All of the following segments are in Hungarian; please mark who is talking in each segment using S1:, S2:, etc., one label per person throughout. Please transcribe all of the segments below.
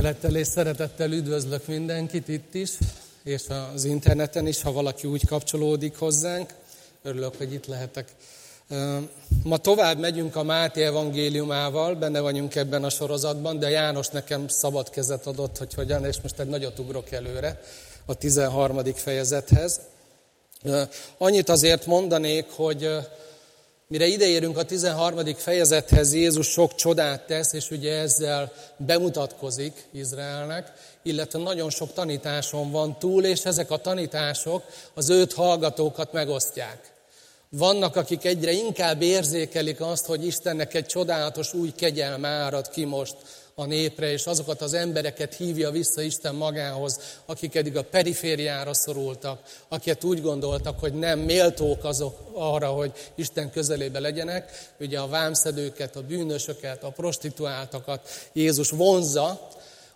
S1: Tisztelettel és szeretettel üdvözlök mindenkit itt is, és az interneten is, ha valaki úgy kapcsolódik hozzánk. Örülök, hogy itt lehetek. Ma tovább megyünk a Máté evangéliumával, benne vagyunk ebben a sorozatban, de János nekem szabad kezet adott, hogy hogyan, és most egy nagyot ugrok előre a 13. fejezethez. Annyit azért mondanék, hogy Mire ideérünk a 13. fejezethez, Jézus sok csodát tesz, és ugye ezzel bemutatkozik Izraelnek, illetve nagyon sok tanításon van túl, és ezek a tanítások az őt hallgatókat megosztják. Vannak, akik egyre inkább érzékelik azt, hogy Istennek egy csodálatos új kegyelme árad ki most a népre, és azokat az embereket hívja vissza Isten magához, akik eddig a perifériára szorultak, akiket úgy gondoltak, hogy nem méltók azok arra, hogy Isten közelébe legyenek. Ugye a vámszedőket, a bűnösöket, a prostituáltakat Jézus vonzza,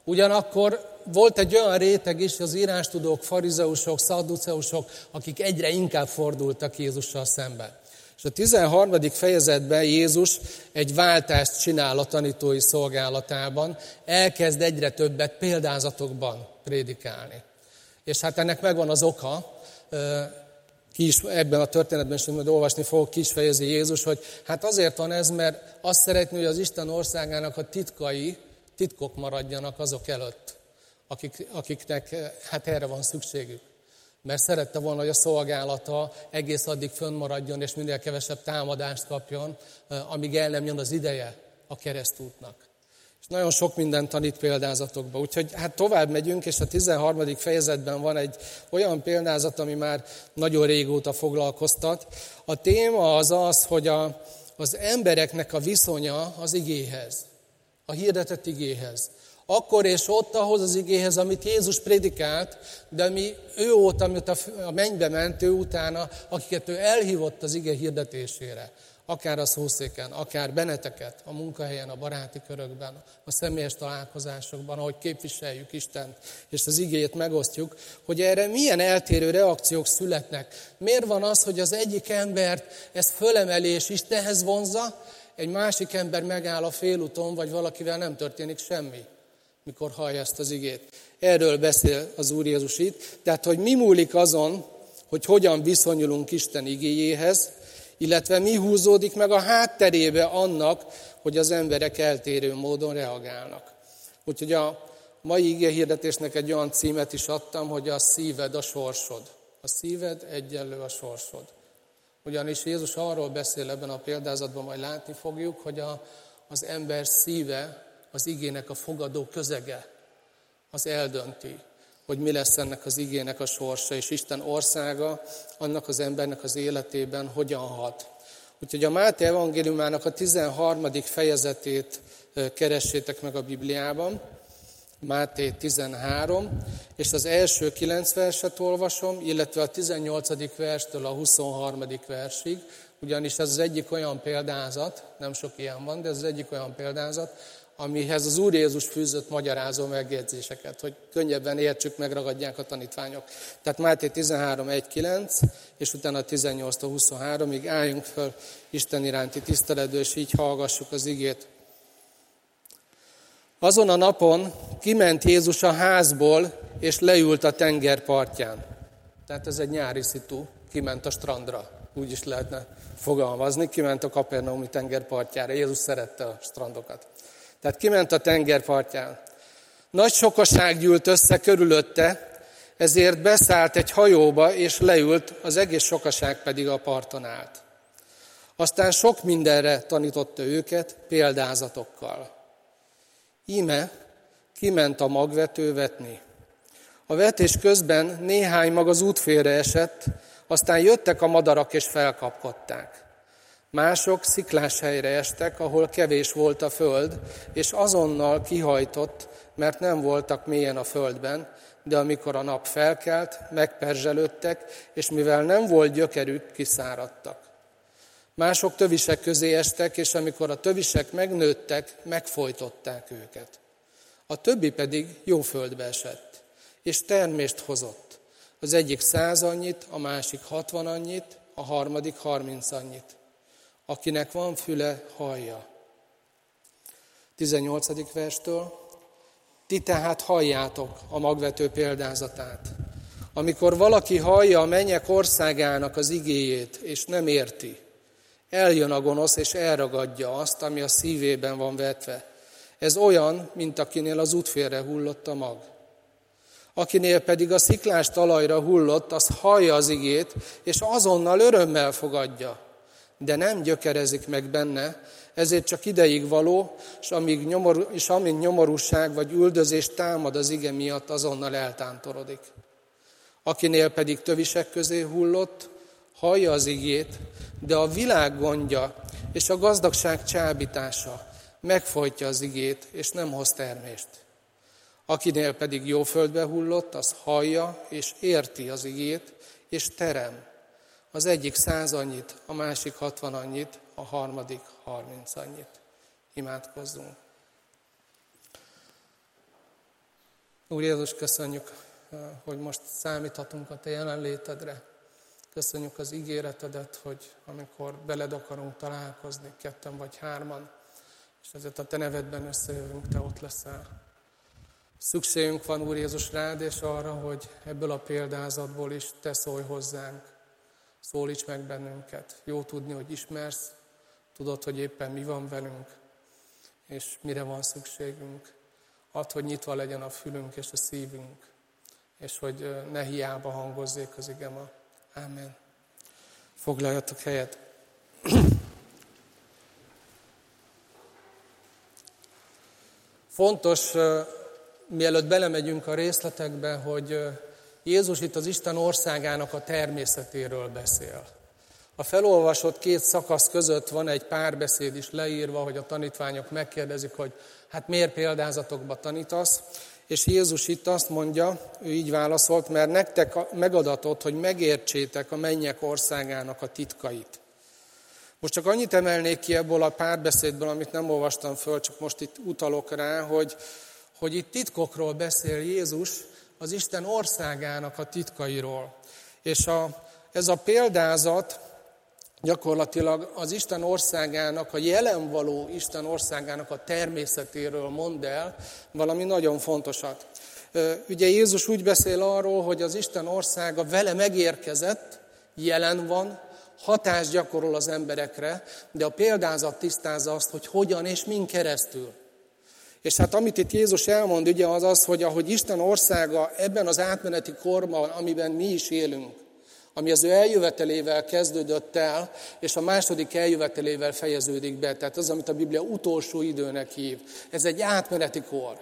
S1: Ugyanakkor volt egy olyan réteg is, az írástudók, farizeusok, szadduceusok, akik egyre inkább fordultak Jézussal szemben. És a 13. fejezetben Jézus egy váltást csinál a tanítói szolgálatában, elkezd egyre többet példázatokban prédikálni. És hát ennek megvan az oka, ki is, ebben a történetben is majd olvasni fogok, ki is fejezi Jézus, hogy hát azért van ez, mert azt szeretné, hogy az Isten országának a titkai, titkok maradjanak azok előtt, akik, akiknek hát erre van szükségük mert szerette volna, hogy a szolgálata egész addig fönnmaradjon, és minél kevesebb támadást kapjon, amíg el nem jön az ideje a keresztútnak. És nagyon sok minden tanít példázatokba. Úgyhogy hát tovább megyünk, és a 13. fejezetben van egy olyan példázat, ami már nagyon régóta foglalkoztat. A téma az az, hogy a, az embereknek a viszonya az igéhez, a hirdetett igéhez. Akkor és ott ahhoz az igéhez, amit Jézus prédikált, de mi ő volt, amit a mennybe ment, ő utána, akiket ő elhívott az ige hirdetésére. Akár a szószéken, akár beneteket, a munkahelyen, a baráti körökben, a személyes találkozásokban, ahogy képviseljük Istent, és az igéjét megosztjuk, hogy erre milyen eltérő reakciók születnek. Miért van az, hogy az egyik embert ez fölemeli és Istenhez vonza, egy másik ember megáll a félúton, vagy valakivel nem történik semmi mikor hallja ezt az igét. Erről beszél az Úr Jézus itt. Tehát, hogy mi múlik azon, hogy hogyan viszonyulunk Isten igéjéhez, illetve mi húzódik meg a hátterébe annak, hogy az emberek eltérő módon reagálnak. Úgyhogy a mai igéhirdetésnek egy olyan címet is adtam, hogy a szíved a sorsod. A szíved egyenlő a sorsod. Ugyanis Jézus arról beszél ebben a példázatban, majd látni fogjuk, hogy a, az ember szíve az igének a fogadó közege, az eldönti, hogy mi lesz ennek az igének a sorsa, és Isten országa annak az embernek az életében hogyan hat. Úgyhogy a Máté evangéliumának a 13. fejezetét keressétek meg a Bibliában, Máté 13, és az első 9 verset olvasom, illetve a 18. verstől a 23. versig, ugyanis ez az egyik olyan példázat, nem sok ilyen van, de ez az egyik olyan példázat, amihez az Úr Jézus fűzött magyarázó megjegyzéseket, hogy könnyebben értsük, megragadják a tanítványok. Tehát Máté 13, 1, 9, és utána 18 23-ig álljunk föl Isten iránti tiszteletből, és így hallgassuk az igét. Azon a napon kiment Jézus a házból, és leült a tenger partján. Tehát ez egy nyári szitu, kiment a strandra, úgy is lehetne fogalmazni, kiment a Kapernaumi tengerpartjára. Jézus szerette a strandokat. Tehát kiment a tengerpartján. Nagy sokaság gyűlt össze körülötte, ezért beszállt egy hajóba, és leült, az egész sokaság pedig a parton állt. Aztán sok mindenre tanította őket példázatokkal. Íme kiment a magvető vetni. A vetés közben néhány mag az útfélre esett, aztán jöttek a madarak és felkapkodták. Mások sziklás helyre estek, ahol kevés volt a föld, és azonnal kihajtott, mert nem voltak mélyen a földben, de amikor a nap felkelt, megperzselődtek, és mivel nem volt gyökerük, kiszáradtak. Mások tövisek közé estek, és amikor a tövisek megnőttek, megfojtották őket. A többi pedig jó földbe esett, és termést hozott. Az egyik száz annyit, a másik hatvan annyit, a harmadik harminc annyit. Akinek van füle, hallja. 18. verstől. Ti tehát halljátok a magvető példázatát. Amikor valaki hallja a mennyek országának az igéjét, és nem érti, eljön a gonosz, és elragadja azt, ami a szívében van vetve. Ez olyan, mint akinél az útfélre hullott a mag. Akinél pedig a sziklás talajra hullott, az hallja az igét, és azonnal örömmel fogadja, de nem gyökerezik meg benne, ezért csak ideig való, és amíg, nyomor, és amíg nyomorúság vagy üldözés támad az ige miatt, azonnal eltántorodik. Akinél pedig tövisek közé hullott, hallja az igét, de a világ gondja és a gazdagság csábítása megfojtja az igét, és nem hoz termést. Akinél pedig jó földbe hullott, az hallja és érti az igét, és terem. Az egyik száz annyit, a másik hatvan annyit, a harmadik harminc annyit. Imádkozzunk. Úr Jézus, köszönjük, hogy most számíthatunk a Te jelenlétedre. Köszönjük az ígéretedet, hogy amikor beled akarunk találkozni, ketten vagy hárman, és ezért a Te nevedben összejövünk, Te ott leszel. Szükségünk van, Úr Jézus, rád, és arra, hogy ebből a példázatból is Te szólj hozzánk. Szólíts meg bennünket. Jó tudni, hogy ismersz, tudod, hogy éppen mi van velünk, és mire van szükségünk. Add, hogy nyitva legyen a fülünk és a szívünk, és hogy ne hiába hangozzék az igema. Amen. Foglaljatok helyet. Fontos, mielőtt belemegyünk a részletekbe, hogy Jézus itt az Isten országának a természetéről beszél. A felolvasott két szakasz között van egy párbeszéd is leírva, hogy a tanítványok megkérdezik, hogy hát miért példázatokba tanítasz, és Jézus itt azt mondja, ő így válaszolt, mert nektek megadatott, hogy megértsétek a mennyek országának a titkait. Most csak annyit emelnék ki ebből a párbeszédből, amit nem olvastam föl, csak most itt utalok rá, hogy, hogy itt titkokról beszél Jézus, az Isten országának a titkairól. És a, ez a példázat gyakorlatilag az Isten országának, a jelen való Isten országának a természetéről mond el valami nagyon fontosat. Ugye Jézus úgy beszél arról, hogy az Isten országa vele megérkezett, jelen van, hatást gyakorol az emberekre, de a példázat tisztázza azt, hogy hogyan és min keresztül. És hát amit itt Jézus elmond, ugye az az, hogy ahogy Isten országa ebben az átmeneti korban, amiben mi is élünk, ami az ő eljövetelével kezdődött el, és a második eljövetelével fejeződik be. Tehát az, amit a Biblia utolsó időnek hív. Ez egy átmeneti kor.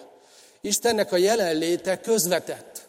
S1: Istennek a jelenléte közvetett.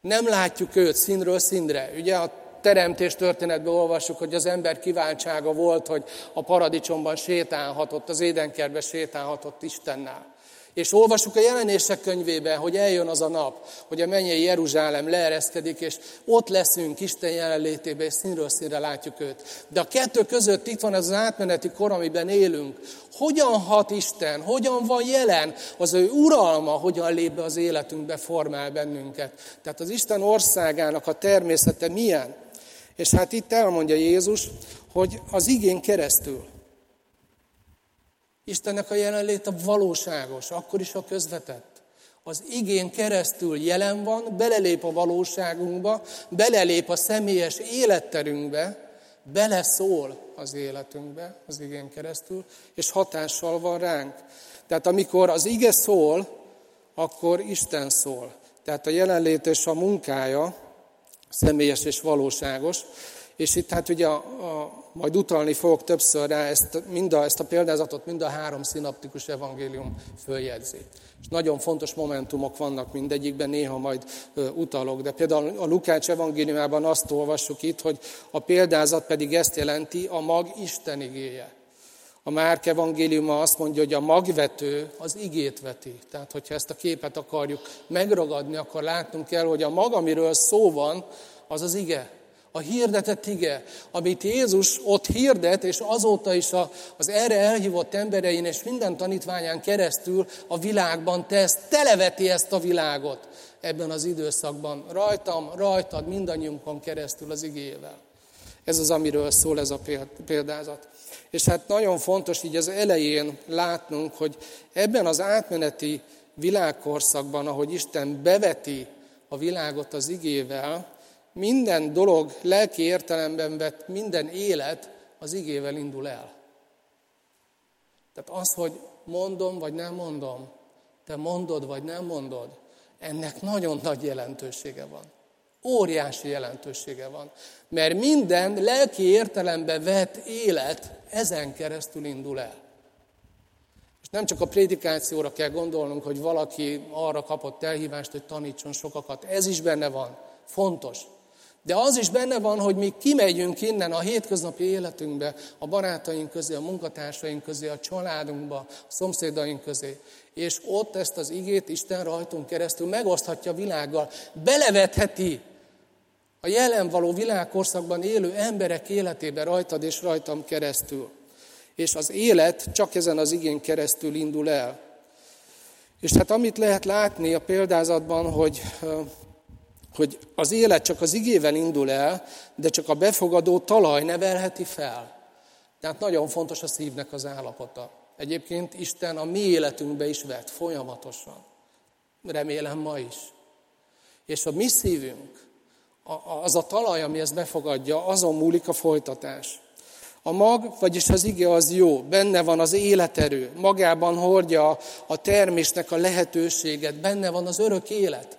S1: Nem látjuk őt színről színre. Ugye a teremtés történetben olvassuk, hogy az ember kiváltsága volt, hogy a paradicsomban sétálhatott, az édenkertben sétálhatott Istennel. És olvasjuk a jelenések könyvében, hogy eljön az a nap, hogy a mennyei Jeruzsálem leereszkedik, és ott leszünk Isten jelenlétében, és színről színre látjuk őt. De a kettő között itt van ez az átmeneti kor, amiben élünk. Hogyan hat Isten, hogyan van jelen, az ő uralma, hogyan lép be az életünkbe, formál bennünket. Tehát az Isten országának a természete milyen? És hát itt elmondja Jézus, hogy az igén keresztül, Istennek a jelenlét a valóságos, akkor is a közvetett. Az igén keresztül jelen van, belelép a valóságunkba, belelép a személyes életterünkbe, beleszól az életünkbe az igén keresztül, és hatással van ránk. Tehát amikor az ige szól, akkor Isten szól. Tehát a jelenlét és a munkája személyes és valóságos. És itt hát ugye a, a majd utalni fogok többször rá, ezt, mind a, ezt a példázatot mind a három szinaptikus evangélium följegyzi. És nagyon fontos momentumok vannak mindegyikben, néha majd ö, utalok. De például a Lukács evangéliumában azt olvassuk itt, hogy a példázat pedig ezt jelenti, a mag Isten igéje. A Márk evangéliuma azt mondja, hogy a magvető az igét veti. Tehát, hogyha ezt a képet akarjuk megragadni, akkor látnunk kell, hogy a mag, amiről szó van, az az ige a hirdetett ige, amit Jézus ott hirdet, és azóta is az erre elhívott emberein és minden tanítványán keresztül a világban tesz, televeti ezt a világot ebben az időszakban. Rajtam, rajtad, mindannyiunkon keresztül az igével. Ez az, amiről szól ez a példázat. És hát nagyon fontos így az elején látnunk, hogy ebben az átmeneti világkorszakban, ahogy Isten beveti a világot az igével, minden dolog lelki értelemben vett, minden élet az igével indul el. Tehát az, hogy mondom vagy nem mondom, te mondod vagy nem mondod, ennek nagyon nagy jelentősége van. Óriási jelentősége van. Mert minden lelki értelemben vett élet ezen keresztül indul el. És nem csak a prédikációra kell gondolnunk, hogy valaki arra kapott elhívást, hogy tanítson sokakat. Ez is benne van. Fontos. De az is benne van, hogy mi kimegyünk innen a hétköznapi életünkbe, a barátaink közé, a munkatársaink közé, a családunkba, a szomszédaink közé, és ott ezt az igét Isten rajtunk keresztül megoszthatja a világgal, belevetheti a jelen való világkorszakban élő emberek életébe rajtad és rajtam keresztül. És az élet csak ezen az igén keresztül indul el. És hát amit lehet látni a példázatban, hogy hogy az élet csak az igével indul el, de csak a befogadó talaj nevelheti fel. Tehát nagyon fontos a szívnek az állapota. Egyébként Isten a mi életünkbe is vett folyamatosan. Remélem ma is. És a mi szívünk, az a talaj, ami ezt befogadja, azon múlik a folytatás. A mag, vagyis az ige az jó, benne van az életerő, magában hordja a termésnek a lehetőséget, benne van az örök élet.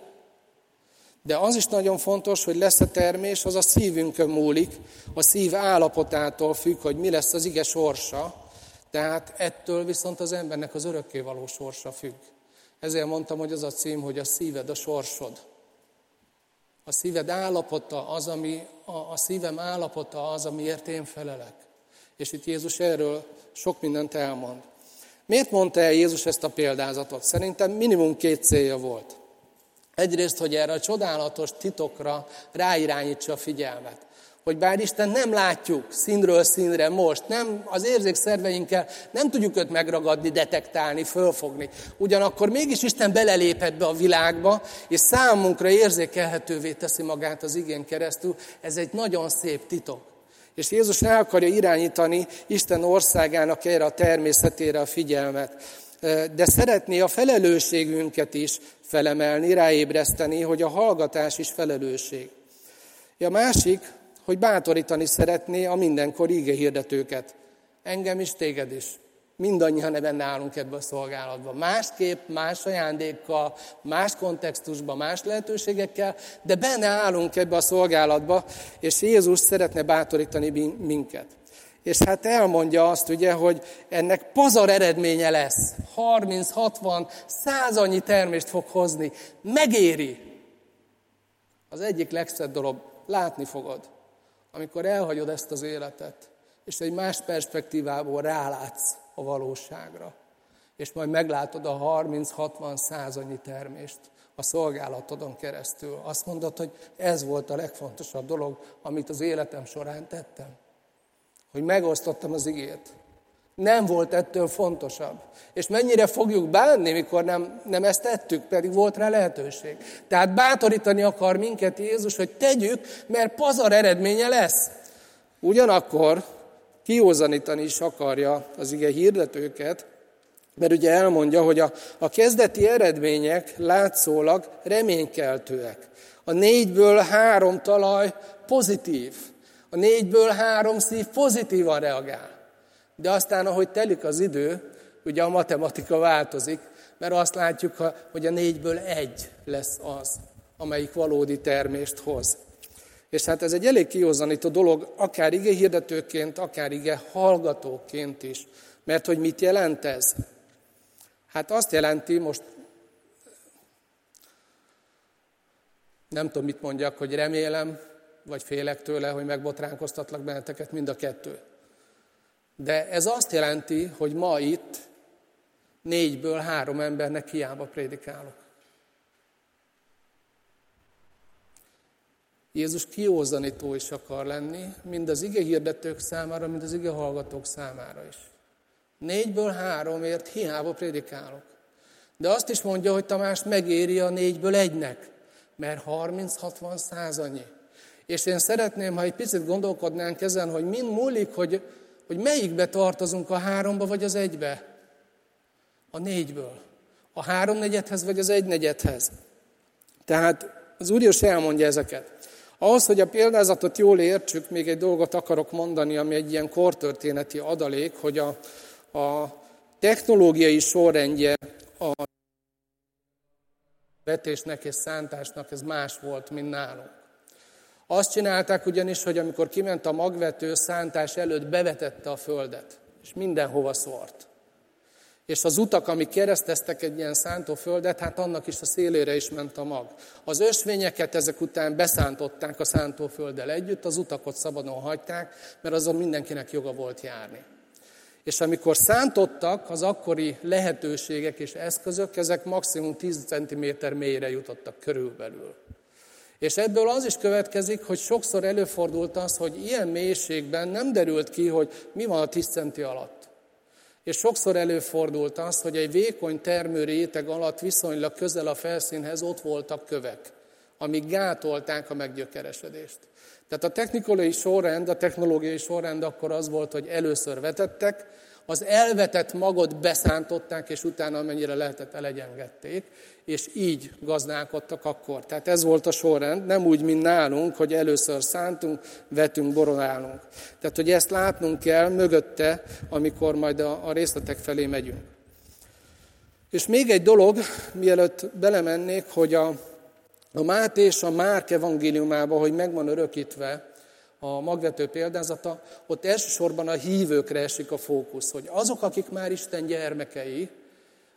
S1: De az is nagyon fontos, hogy lesz a termés, az a szívünkön múlik, a szív állapotától függ, hogy mi lesz az ige sorsa, tehát ettől viszont az embernek az örökkévaló sorsa függ. Ezért mondtam, hogy az a cím, hogy a szíved a sorsod. A szíved állapota az, ami, a, a szívem állapota az, amiért én felelek. És itt Jézus erről sok mindent elmond. Miért mondta el Jézus ezt a példázatot? Szerintem minimum két célja volt. Egyrészt, hogy erre a csodálatos titokra ráirányítsa a figyelmet. Hogy bár Isten nem látjuk színről színre most, nem az érzékszerveinkkel nem tudjuk őt megragadni, detektálni, fölfogni. Ugyanakkor mégis Isten belelépett be a világba, és számunkra érzékelhetővé teszi magát az igén keresztül. Ez egy nagyon szép titok. És Jézus el akarja irányítani Isten országának erre a természetére a figyelmet de szeretné a felelősségünket is felemelni, ráébreszteni, hogy a hallgatás is felelősség. A másik, hogy bátorítani szeretné a mindenkor íge hirdetőket. Engem is, téged is. Mindannyian benne állunk ebbe a szolgálatba. Másképp, más ajándékkal, más kontextusban, más lehetőségekkel, de benne állunk ebbe a szolgálatba, és Jézus szeretne bátorítani minket. És hát elmondja azt ugye, hogy ennek pazar eredménye lesz. 30-60, százannyi termést fog hozni. Megéri. Az egyik legszebb dolog, látni fogod, amikor elhagyod ezt az életet, és egy más perspektívából rálátsz a valóságra. És majd meglátod a 30-60 százannyi termést a szolgálatodon keresztül. Azt mondod, hogy ez volt a legfontosabb dolog, amit az életem során tettem hogy megosztottam az igét. Nem volt ettől fontosabb. És mennyire fogjuk bánni, mikor nem, nem ezt tettük, pedig volt rá lehetőség. Tehát bátorítani akar minket Jézus, hogy tegyük, mert pazar eredménye lesz. Ugyanakkor kiózanítani is akarja az ige hirdetőket, mert ugye elmondja, hogy a, a kezdeti eredmények látszólag reménykeltőek. A négyből három talaj pozitív. A négyből három szív pozitívan reagál. De aztán, ahogy telik az idő, ugye a matematika változik, mert azt látjuk, hogy a négyből egy lesz az, amelyik valódi termést hoz. És hát ez egy elég kihozzanító dolog, akár ige hirdetőként, akár ige hallgatóként is. Mert hogy mit jelent ez? Hát azt jelenti, most nem tudom, mit mondjak, hogy remélem, vagy félek tőle, hogy megbotránkoztatlak benneteket, mind a kettő. De ez azt jelenti, hogy ma itt négyből három embernek hiába prédikálok. Jézus kiózanító is akar lenni, mind az ige hirdetők számára, mind az ige hallgatók számára is. Négyből háromért hiába prédikálok. De azt is mondja, hogy Tamás megéri a négyből egynek, mert 30-60 százannyi. És én szeretném, ha egy picit gondolkodnánk ezen, hogy mind múlik, hogy, hogy melyikbe tartozunk a háromba vagy az egybe. A négyből. A háromnegyedhez vagy az egynegyedhez? Tehát az Úr is elmondja ezeket. Ahhoz, hogy a példázatot jól értsük, még egy dolgot akarok mondani, ami egy ilyen kortörténeti adalék, hogy a, a technológiai sorrendje a vetésnek és szántásnak ez más volt, mint nálunk. Azt csinálták ugyanis, hogy amikor kiment a magvető, szántás előtt bevetette a földet, és mindenhova szort. És az utak, amik kereszteztek egy ilyen szántóföldet, hát annak is a szélére is ment a mag. Az ösvényeket ezek után beszántották a szántófölddel együtt, az utakot szabadon hagyták, mert azon mindenkinek joga volt járni. És amikor szántottak, az akkori lehetőségek és eszközök, ezek maximum 10 cm mélyre jutottak körülbelül. És ebből az is következik, hogy sokszor előfordult az, hogy ilyen mélységben nem derült ki, hogy mi van a 10 centi alatt. És sokszor előfordult az, hogy egy vékony termő réteg alatt viszonylag közel a felszínhez ott voltak kövek, amik gátolták a meggyökeresedést. Tehát a technikai sorrend, a technológiai sorrend akkor az volt, hogy először vetettek, az elvetett magot beszántották, és utána amennyire lehetett elegyengették, és így gazdálkodtak akkor. Tehát ez volt a sorrend, nem úgy, mint nálunk, hogy először szántunk, vetünk, boronálunk. Tehát, hogy ezt látnunk kell mögötte, amikor majd a, részletek felé megyünk. És még egy dolog, mielőtt belemennék, hogy a, a Máté és a Márk evangéliumába, hogy megvan örökítve, a magvető példázata, ott elsősorban a hívőkre esik a fókusz, hogy azok, akik már Isten gyermekei,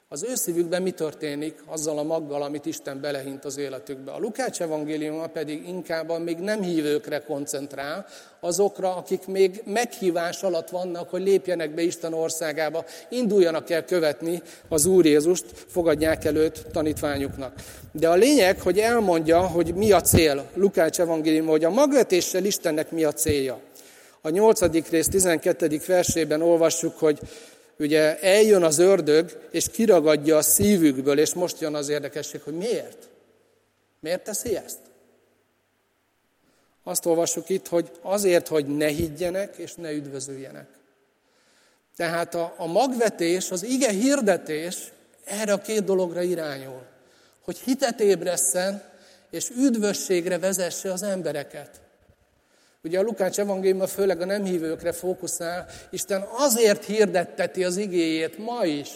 S1: az ő szívükben mi történik azzal a maggal, amit Isten belehint az életükbe. A Lukács evangéliuma pedig inkább a még nem hívőkre koncentrál, azokra, akik még meghívás alatt vannak, hogy lépjenek be Isten országába, induljanak el követni az Úr Jézust, fogadják előtt tanítványuknak. De a lényeg, hogy elmondja, hogy mi a cél. Lukács evangéliuma, hogy a magvetéssel Istennek mi a célja. A 8. rész 12. versében olvassuk, hogy ugye eljön az ördög, és kiragadja a szívükből, és most jön az érdekesség, hogy miért? Miért teszi ezt? Azt olvassuk itt, hogy azért, hogy ne higgyenek, és ne üdvözöljenek. Tehát a, a magvetés, az ige hirdetés erre a két dologra irányul. Hogy hitet ébresszen, és üdvösségre vezesse az embereket. Ugye a Lukács evangéliuma főleg a nem hívőkre fókuszál, Isten azért hirdetteti az igéjét ma is,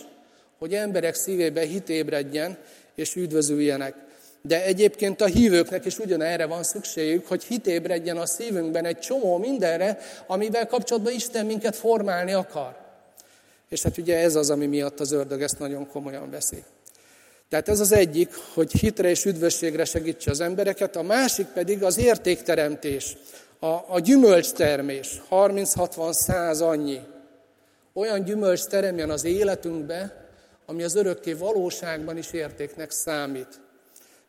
S1: hogy emberek szívébe hit ébredjen és üdvözüljenek. De egyébként a hívőknek is ugyanerre van szükségük, hogy hit ébredjen a szívünkben egy csomó mindenre, amivel kapcsolatban Isten minket formálni akar. És hát ugye ez az, ami miatt az ördög ezt nagyon komolyan veszi. Tehát ez az egyik, hogy hitre és üdvösségre segítse az embereket, a másik pedig az értékteremtés, a, a gyümölcstermés, 30-60-100 annyi. Olyan gyümölcs teremjen az életünkbe, ami az örökké valóságban is értéknek számít.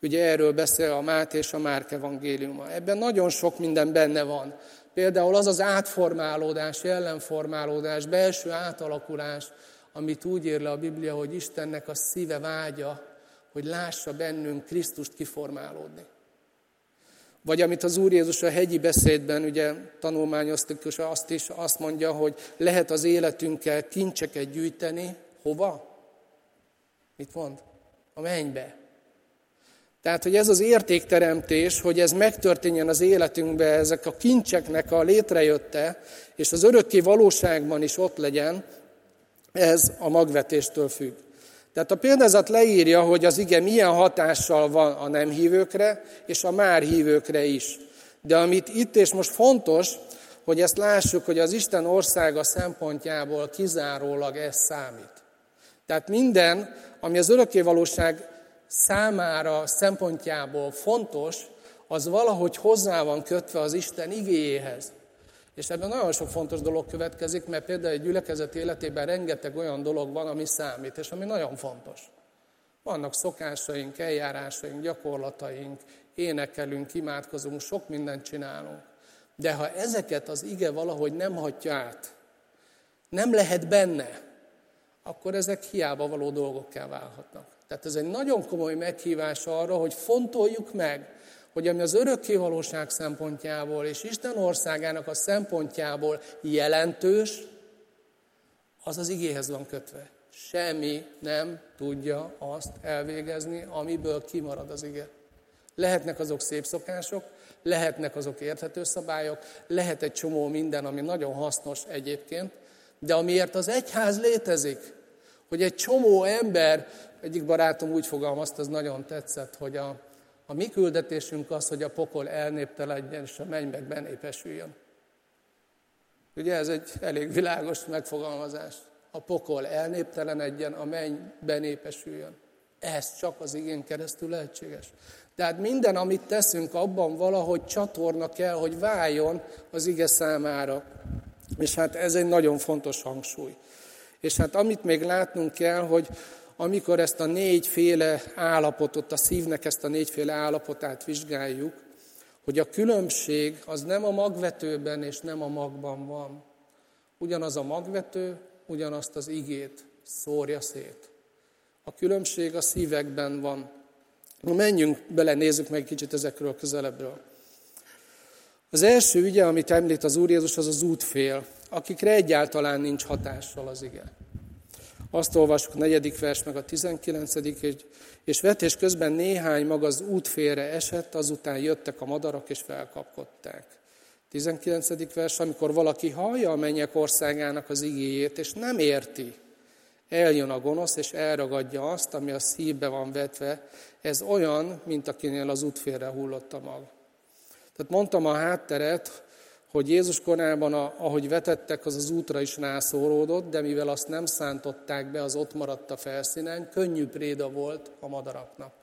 S1: Ugye erről beszél a Máté és a Márk evangéliuma. Ebben nagyon sok minden benne van. Például az az átformálódás, jellemformálódás, belső átalakulás, amit úgy ír le a Biblia, hogy Istennek a szíve vágya, hogy lássa bennünk Krisztust kiformálódni. Vagy amit az Úr Jézus a hegyi beszédben ugye tanulmányoztuk, és azt is azt mondja, hogy lehet az életünkkel kincseket gyűjteni. Hova? Mit mond? A mennybe. Tehát, hogy ez az értékteremtés, hogy ez megtörténjen az életünkbe, ezek a kincseknek a létrejötte, és az örökké valóságban is ott legyen, ez a magvetéstől függ. Tehát a példázat leírja, hogy az ige milyen hatással van a nem hívőkre, és a már hívőkre is. De amit itt és most fontos, hogy ezt lássuk, hogy az Isten országa szempontjából kizárólag ez számít. Tehát minden, ami az örökkévalóság számára szempontjából fontos, az valahogy hozzá van kötve az Isten igéjéhez. És ebben nagyon sok fontos dolog következik, mert például egy gyülekezet életében rengeteg olyan dolog van, ami számít, és ami nagyon fontos. Vannak szokásaink, eljárásaink, gyakorlataink, énekelünk, imádkozunk, sok mindent csinálunk. De ha ezeket az ige valahogy nem hagyja át, nem lehet benne, akkor ezek hiába való dolgokká válhatnak. Tehát ez egy nagyon komoly meghívás arra, hogy fontoljuk meg, hogy ami az örökké valóság szempontjából és Isten országának a szempontjából jelentős, az az igéhez van kötve. semmi nem tudja azt elvégezni, amiből kimarad az ige. Lehetnek azok szép szokások, lehetnek azok érthető szabályok, lehet egy csomó minden, ami nagyon hasznos egyébként, de amiért az egyház létezik, hogy egy csomó ember, egyik barátom úgy fogalmazta, az nagyon tetszett, hogy a, a mi küldetésünk az, hogy a pokol elnéptelenjen, és a mennybe benépesüljön. Ugye ez egy elég világos megfogalmazás. A pokol elnéptelenedjen, a menny benépesüljön. Ez csak az igén keresztül lehetséges. Tehát minden, amit teszünk, abban valahogy csatorna kell, hogy váljon az ige számára. És hát ez egy nagyon fontos hangsúly. És hát amit még látnunk kell, hogy amikor ezt a négyféle állapotot, a szívnek ezt a négyféle állapotát vizsgáljuk, hogy a különbség az nem a magvetőben és nem a magban van. Ugyanaz a magvető, ugyanazt az igét szórja szét. A különbség a szívekben van. Na menjünk bele, nézzük meg kicsit ezekről közelebbről. Az első ügye, amit említ az Úr Jézus, az az útfél, akikre egyáltalán nincs hatással az ige. Azt olvasjuk a negyedik vers, meg a tizenkilencedik, és vetés közben néhány mag az útfélre esett, azután jöttek a madarak, és felkapkodták. 19. vers, amikor valaki hallja a mennyek országának az igéjét, és nem érti, eljön a gonosz, és elragadja azt, ami a szívbe van vetve. Ez olyan, mint akinél az útfélre hullott a mag. Tehát mondtam a hátteret, hogy Jézus korában, ahogy vetettek, az az útra is rászóródott, de mivel azt nem szántották be, az ott maradt a felszínen, könnyű préda volt a madaraknak.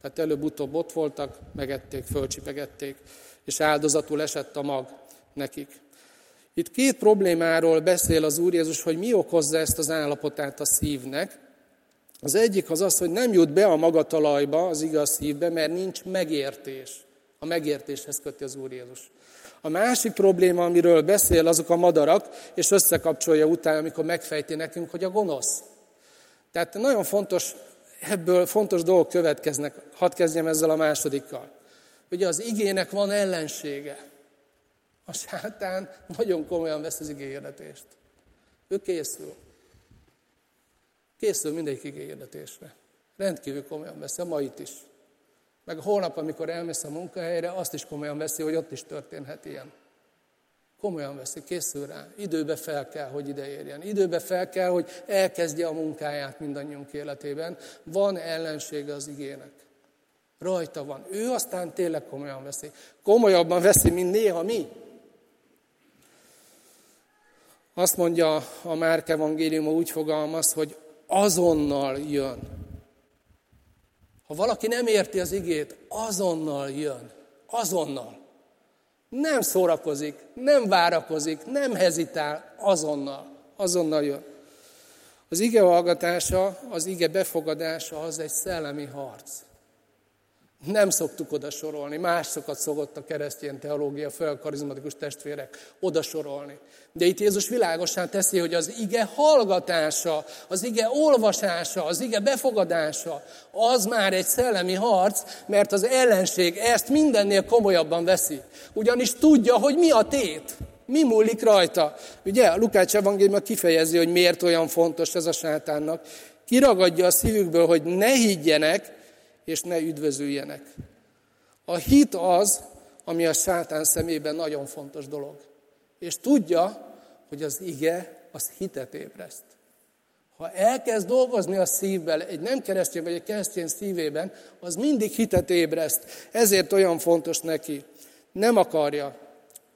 S1: Tehát előbb-utóbb ott voltak, megették, fölcsipegették, és áldozatul esett a mag nekik. Itt két problémáról beszél az Úr Jézus, hogy mi okozza ezt az állapotát a szívnek. Az egyik az az, hogy nem jut be a magatalajba, az igaz szívbe, mert nincs megértés. A megértéshez köti az Úr Jézus. A másik probléma, amiről beszél, azok a madarak, és összekapcsolja utána, amikor megfejti nekünk, hogy a gonosz. Tehát nagyon fontos, ebből fontos dolgok következnek. Hadd kezdjem ezzel a másodikkal. Ugye az igének van ellensége. A sátán nagyon komolyan vesz az igényedetést. Ő készül. Készül mindegyik igényedetésre. Rendkívül komolyan veszi, a mait is. Meg holnap, amikor elmész a munkahelyre, azt is komolyan veszi, hogy ott is történhet ilyen. Komolyan veszi, készül rá. Időbe fel kell, hogy ide érjen. Időbe fel kell, hogy elkezdje a munkáját mindannyiunk életében. Van ellensége az igének. Rajta van. Ő aztán tényleg komolyan veszi. Komolyabban veszi, mint néha mi. Azt mondja a Márk evangélium, úgy fogalmaz, hogy azonnal jön. Ha valaki nem érti az igét, azonnal jön. Azonnal. Nem szórakozik, nem várakozik, nem hezitál, azonnal. Azonnal jön. Az ige hallgatása, az ige befogadása az egy szellemi harc. Nem szoktuk oda sorolni, másokat szokott a keresztény teológia, felkarizmatikus testvérek oda sorolni. De itt Jézus világosan teszi, hogy az ige hallgatása, az ige olvasása, az ige befogadása, az már egy szellemi harc, mert az ellenség ezt mindennél komolyabban veszi. Ugyanis tudja, hogy mi a tét, mi múlik rajta. Ugye a Lukács evangélium kifejezi, hogy miért olyan fontos ez a sátánnak. Kiragadja a szívükből, hogy ne higgyenek, és ne üdvözüljenek. A hit az, ami a sátán szemében nagyon fontos dolog. És tudja, hogy az ige az hitet ébreszt. Ha elkezd dolgozni a szívvel, egy nem keresztény vagy egy keresztény szívében, az mindig hitet ébreszt. Ezért olyan fontos neki. Nem akarja.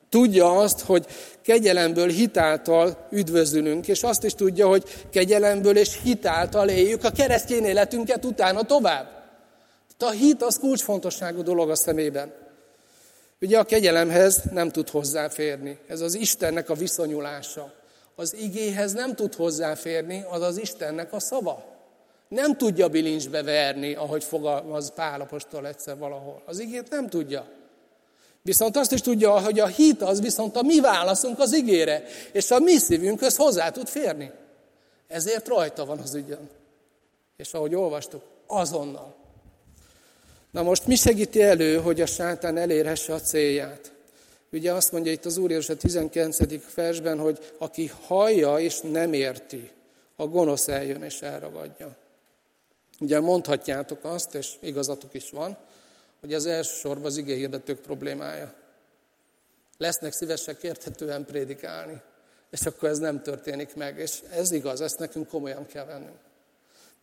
S1: Tudja azt, hogy kegyelemből, hitáltal üdvözülünk, és azt is tudja, hogy kegyelemből és hitáltal éljük a keresztény életünket utána tovább. De a hit az kulcsfontosságú dolog a szemében. Ugye a kegyelemhez nem tud hozzáférni. Ez az Istennek a viszonyulása. Az igéhez nem tud hozzáférni, az az Istennek a szava. Nem tudja bilincsbe verni, ahogy fogalmaz Pálapostól egyszer valahol. Az igét nem tudja. Viszont azt is tudja, hogy a hit az viszont a mi válaszunk az igére, és a mi szívünkhöz hozzá tud férni. Ezért rajta van az ügyön. És ahogy olvastuk, azonnal. Na most mi segíti elő, hogy a sátán elérhesse a célját? Ugye azt mondja itt az Úr Jézus a 19. versben, hogy aki hallja és nem érti, a gonosz eljön és elragadja. Ugye mondhatjátok azt, és igazatok is van, hogy az elsősorban az igéhirdetők problémája. Lesznek szívesek érthetően prédikálni, és akkor ez nem történik meg. És ez igaz, ezt nekünk komolyan kell vennünk.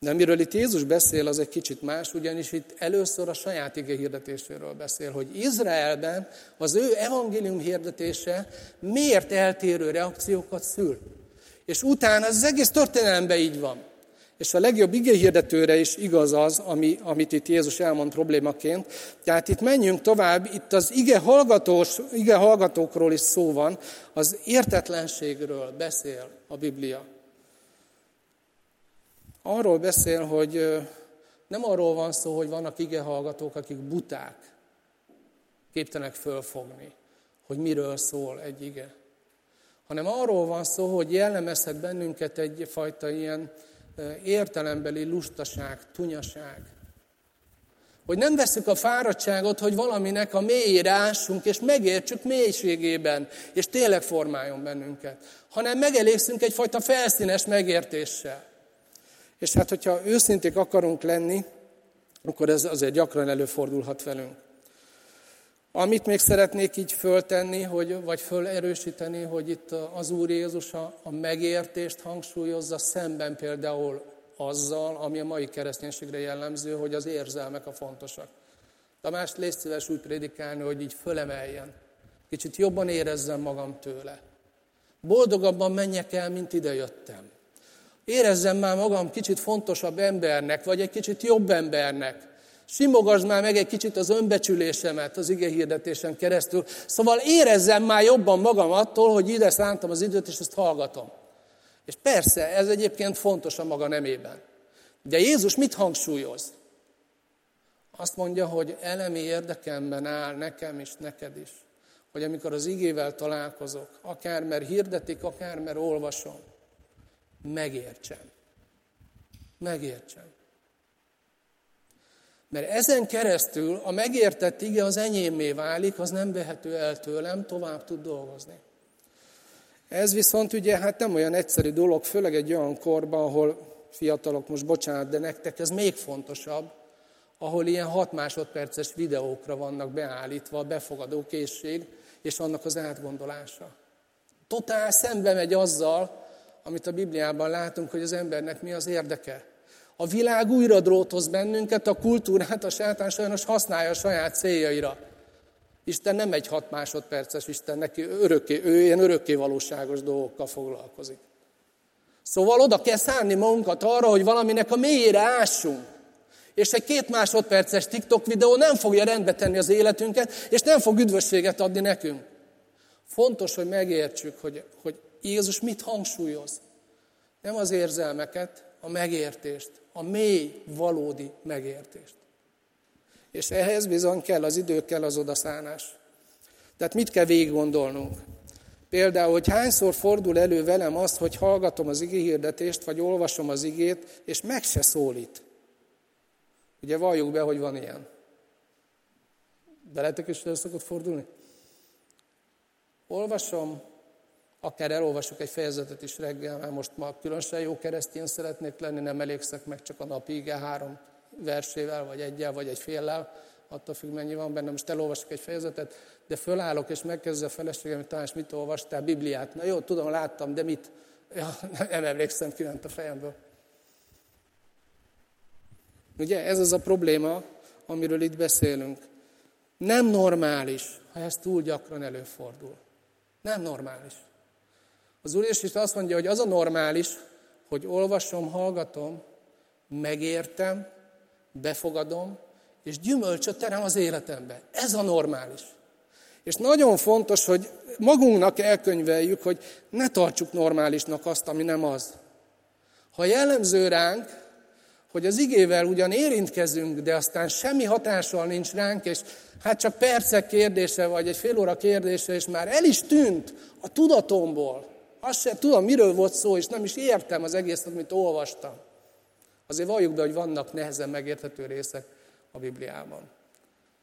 S1: De amiről itt Jézus beszél, az egy kicsit más, ugyanis itt először a saját ige hirdetéséről beszél, hogy Izraelben az ő evangélium hirdetése miért eltérő reakciókat szül. És utána az egész történelemben így van. És a legjobb hirdetőre is igaz az, ami, amit itt Jézus elmond problémaként. Tehát itt menjünk tovább, itt az ige, hallgatós, ige hallgatókról is szó van, az értetlenségről beszél a Biblia. Arról beszél, hogy nem arról van szó, hogy vannak ige hallgatók, akik buták, képtelenek fölfogni, hogy miről szól egy ige. Hanem arról van szó, hogy jellemezhet bennünket egyfajta ilyen értelembeli lustaság, tunyaság. Hogy nem veszük a fáradtságot, hogy valaminek a mélyére ássunk, és megértsük mélységében, és tényleg formáljon bennünket. Hanem megelégszünk egyfajta felszínes megértéssel. És hát, hogyha őszinték akarunk lenni, akkor ez azért gyakran előfordulhat velünk. Amit még szeretnék így föltenni, hogy, vagy fölerősíteni, hogy itt az Úr Jézus a, a megértést hangsúlyozza szemben például azzal, ami a mai kereszténységre jellemző, hogy az érzelmek a fontosak. Tamás, légy szíves úgy prédikálni, hogy így fölemeljen. Kicsit jobban érezzem magam tőle. Boldogabban menjek el, mint idejöttem. Érezzem már magam kicsit fontosabb embernek, vagy egy kicsit jobb embernek. Simogasd már meg egy kicsit az önbecsülésemet az ige hirdetésen keresztül. Szóval érezzem már jobban magam attól, hogy ide szántam az időt, és ezt hallgatom. És persze, ez egyébként fontos a maga nemében. De Jézus mit hangsúlyoz? Azt mondja, hogy elemi érdekemben áll nekem is, neked is. Hogy amikor az igével találkozok, akár mert hirdetik, akár mert olvasom, megértsem. Megértsem. Mert ezen keresztül a megértett ige az enyémé válik, az nem vehető el tőlem, tovább tud dolgozni. Ez viszont ugye hát nem olyan egyszerű dolog, főleg egy olyan korban, ahol fiatalok, most bocsánat, de nektek ez még fontosabb, ahol ilyen 6 másodperces videókra vannak beállítva a befogadó készség és annak az átgondolása. Totál szembe megy azzal, amit a Bibliában látunk, hogy az embernek mi az érdeke. A világ újra drótoz bennünket, a kultúrát a sátán sajnos használja a saját céljaira. Isten nem egy hat másodperces Isten, neki örökké, ő ilyen örökké valóságos dolgokkal foglalkozik. Szóval oda kell szánni magunkat arra, hogy valaminek a mélyére ássunk. És egy két másodperces TikTok videó nem fogja rendbe tenni az életünket, és nem fog üdvösséget adni nekünk. Fontos, hogy megértsük, hogy, hogy Jézus mit hangsúlyoz. Nem az érzelmeket, a megértést, a mély, valódi megértést. És ehhez bizony kell az idő, kell az odaszánás. Tehát mit kell végig gondolnunk? Például, hogy hányszor fordul elő velem azt, hogy hallgatom az hirdetést, vagy olvasom az igét, és meg se szólít. Ugye valljuk be, hogy van ilyen. Beletek is el szokott fordulni? Olvasom, Akár elolvasok egy fejezetet is reggel, mert most ma különösen jó keresztény szeretnék lenni, nem elégszek meg csak a napi ige három versével, vagy egyel, vagy egy féllel, attól függ, mennyi van benne. Most elolvasok egy fejezetet, de fölállok, és megkezdő a feleségem, hogy talán mit olvastál, Bibliát. Na jó, tudom, láttam, de mit? Ja, nem emlékszem, kiment a fejemből. Ugye ez az a probléma, amiről itt beszélünk. Nem normális, ha ez túl gyakran előfordul. Nem normális. Az Úr Jézus azt mondja, hogy az a normális, hogy olvasom, hallgatom, megértem, befogadom, és gyümölcsöt terem az életembe. Ez a normális. És nagyon fontos, hogy magunknak elkönyveljük, hogy ne tartsuk normálisnak azt, ami nem az. Ha jellemző ránk, hogy az igével ugyan érintkezünk, de aztán semmi hatással nincs ránk, és hát csak percek kérdése, vagy egy fél óra kérdése, és már el is tűnt a tudatomból, azt sem tudom, miről volt szó, és nem is értem az egészet, amit olvastam. Azért valljuk be, hogy vannak nehezen megérthető részek a Bibliában.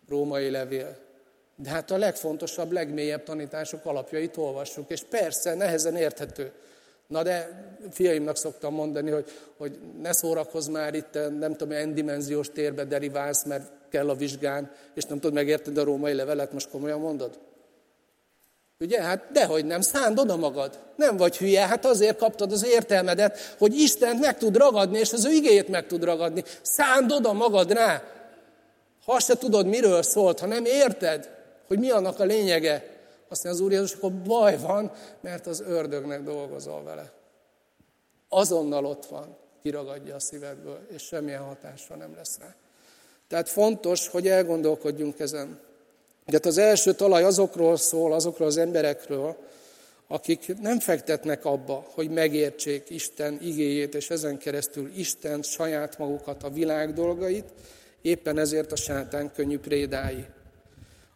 S1: Római levél. De hát a legfontosabb, legmélyebb tanítások alapjait olvassuk, és persze nehezen érthető. Na de fiaimnak szoktam mondani, hogy, hogy ne szórakozz már itt, nem tudom, milyen dimenziós térbe deriválsz, mert kell a vizsgán, és nem tudod megérteni a római levelet, most komolyan mondod? Ugye? Hát dehogy nem, szánd oda magad. Nem vagy hülye, hát azért kaptad az értelmedet, hogy Istent meg tud ragadni, és az ő igéjét meg tud ragadni. Szánd oda magad rá. Ha se tudod, miről szólt, ha nem érted, hogy mi annak a lényege, aztán az Úr Jézus, akkor baj van, mert az ördögnek dolgozol vele. Azonnal ott van, kiragadja a szívedből, és semmilyen hatásra nem lesz rá. Tehát fontos, hogy elgondolkodjunk ezen. De az első talaj azokról szól, azokról az emberekről, akik nem fektetnek abba, hogy megértsék Isten igéjét, és ezen keresztül Isten saját magukat, a világ dolgait, éppen ezért a sátán könnyű prédái.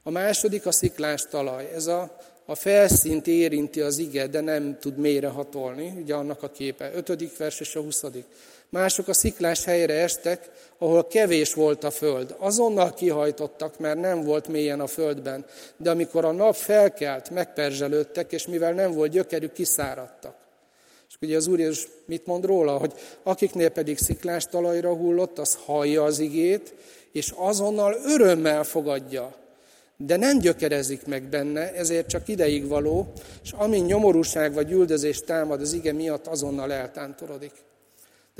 S1: A második a sziklás talaj. Ez a, a felszínt érinti az ige, de nem tud mélyre hatolni, ugye annak a képe. Ötödik vers és a huszadik. Mások a sziklás helyre estek, ahol kevés volt a föld. Azonnal kihajtottak, mert nem volt mélyen a földben. De amikor a nap felkelt, megperzselődtek, és mivel nem volt gyökerük, kiszáradtak. És ugye az Úr Jézus mit mond róla, hogy akiknél pedig sziklás talajra hullott, az hallja az igét, és azonnal örömmel fogadja. De nem gyökerezik meg benne, ezért csak ideig való, és amin nyomorúság vagy üldözés támad az ige miatt, azonnal eltántorodik.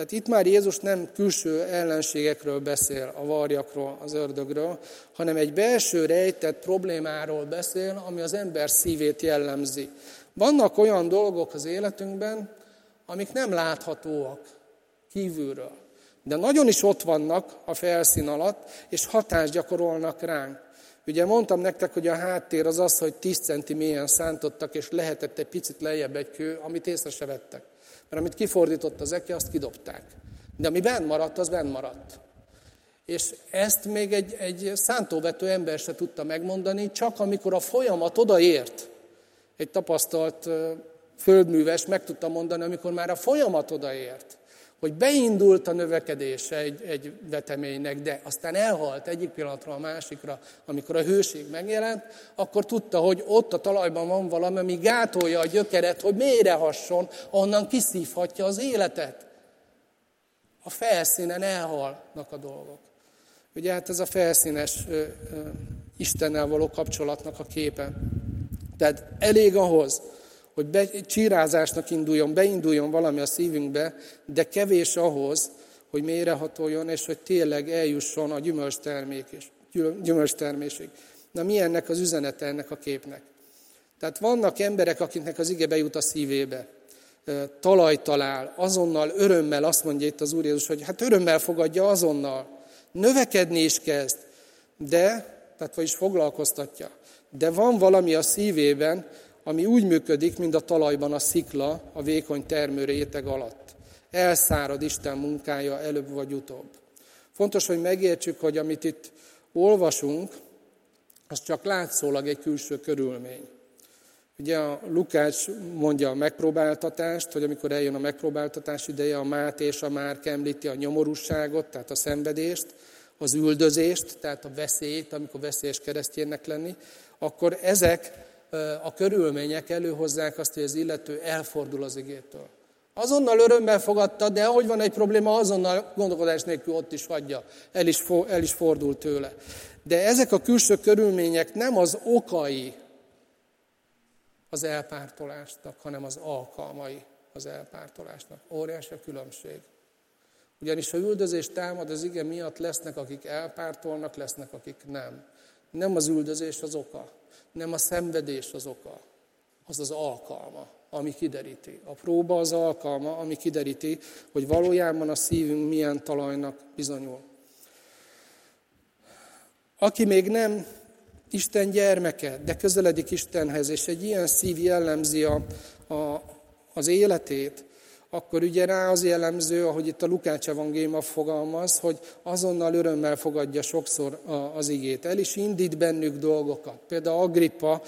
S1: Tehát itt már Jézus nem külső ellenségekről beszél, a varjakról, az ördögről, hanem egy belső rejtett problémáról beszél, ami az ember szívét jellemzi. Vannak olyan dolgok az életünkben, amik nem láthatóak kívülről, de nagyon is ott vannak a felszín alatt, és hatást gyakorolnak ránk. Ugye mondtam nektek, hogy a háttér az az, hogy 10 centi mélyen szántottak, és lehetett egy picit lejjebb egy kő, amit észre se vettek. Mert amit kifordított az eke, azt kidobták. De ami benn maradt, az benn maradt. És ezt még egy, egy szántóvető ember se tudta megmondani, csak amikor a folyamat odaért. Egy tapasztalt földműves meg tudta mondani, amikor már a folyamat odaért hogy beindult a növekedése egy, egy veteménynek, de aztán elhalt egyik pillanatra a másikra, amikor a hőség megjelent, akkor tudta, hogy ott a talajban van valami, ami gátolja a gyökeret, hogy mélyre hasson, onnan kiszívhatja az életet. A felszínen elhalnak a dolgok. Ugye hát ez a felszínes ö, ö, Istennel való kapcsolatnak a képe. Tehát elég ahhoz, hogy be, csírázásnak induljon, beinduljon valami a szívünkbe, de kevés ahhoz, hogy mélyrehatoljon, és hogy tényleg eljusson a gyümölcstermék és gyümölcstermésig. Na mi ennek az üzenete ennek a képnek? Tehát vannak emberek, akiknek az ige bejut a szívébe, talaj talál, azonnal örömmel azt mondja itt az Úr Jézus, hogy hát örömmel fogadja azonnal, növekedni is kezd, de, tehát vagyis foglalkoztatja, de van valami a szívében, ami úgy működik, mint a talajban a szikla a vékony termő réteg alatt. Elszárad Isten munkája előbb vagy utóbb. Fontos, hogy megértsük, hogy amit itt olvasunk, az csak látszólag egy külső körülmény. Ugye a Lukács mondja a megpróbáltatást, hogy amikor eljön a megpróbáltatás ideje, a Máté és a Márk említi a nyomorúságot, tehát a szenvedést, az üldözést, tehát a veszélyt, amikor veszélyes keresztjénnek lenni, akkor ezek a körülmények előhozzák azt, hogy az illető elfordul az igétől. Azonnal örömmel fogadta, de ahogy van egy probléma, azonnal gondolkodás nélkül ott is hagyja. El is, el is fordul tőle. De ezek a külső körülmények nem az okai az elpártolásnak, hanem az alkalmai az elpártolásnak. Óriási a különbség. Ugyanis ha üldözés támad az ige miatt, lesznek, akik elpártolnak, lesznek, akik nem. Nem az üldözés az oka nem a szenvedés az oka, az az alkalma, ami kideríti. A próba az alkalma, ami kideríti, hogy valójában a szívünk milyen talajnak bizonyul. Aki még nem Isten gyermeke, de közeledik Istenhez, és egy ilyen szív jellemzi a, a, az életét, akkor ugye rá az jellemző, ahogy itt a Lukács evangéliuma fogalmaz, hogy azonnal örömmel fogadja sokszor az igét. El is indít bennük dolgokat. Például Agrippa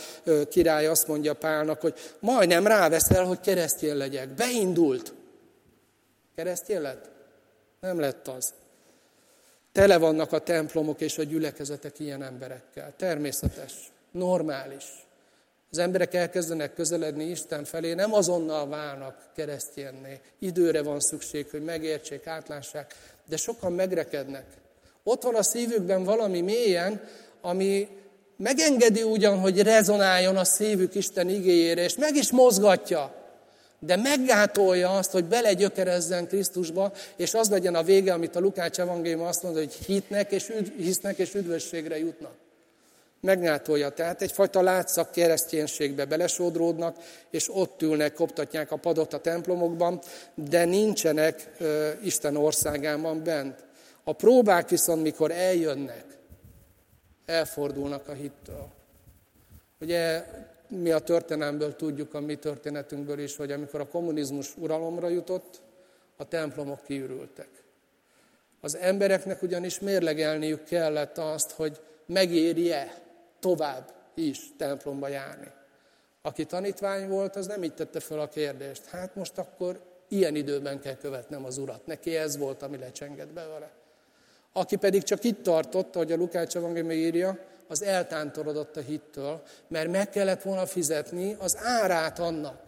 S1: király azt mondja Pálnak, hogy majdnem ráveszel, hogy keresztjén legyek. Beindult. Keresztjén lett? Nem lett az. Tele vannak a templomok és a gyülekezetek ilyen emberekkel. Természetes, normális. Az emberek elkezdenek közeledni Isten felé, nem azonnal válnak keresztjénné. Időre van szükség, hogy megértsék, átlássák, de sokan megrekednek. Ott van a szívükben valami mélyen, ami megengedi ugyan, hogy rezonáljon a szívük Isten igéjére, és meg is mozgatja, de meggátolja azt, hogy belegyökerezzen Krisztusba, és az legyen a vége, amit a Lukács evangélium azt mondja, hogy hitnek és üdv, hisznek és üdvösségre jutnak. Meggátolja, tehát egyfajta látszak kereszténységbe belesodródnak, és ott ülnek, koptatják a padot a templomokban, de nincsenek ö, Isten országában bent. A próbák viszont, mikor eljönnek, elfordulnak a hittől. Ugye mi a történelmből tudjuk, a mi történetünkből is, hogy amikor a kommunizmus uralomra jutott, a templomok kiürültek. Az embereknek ugyanis mérlegelniük kellett azt, hogy megéri-e tovább is templomba járni. Aki tanítvány volt, az nem így tette fel a kérdést. Hát most akkor ilyen időben kell követnem az urat. Neki ez volt, ami lecsengett belőle. Aki pedig csak itt tartotta, hogy a Lukács evangélium írja, az eltántorodott a hittől, mert meg kellett volna fizetni az árát annak,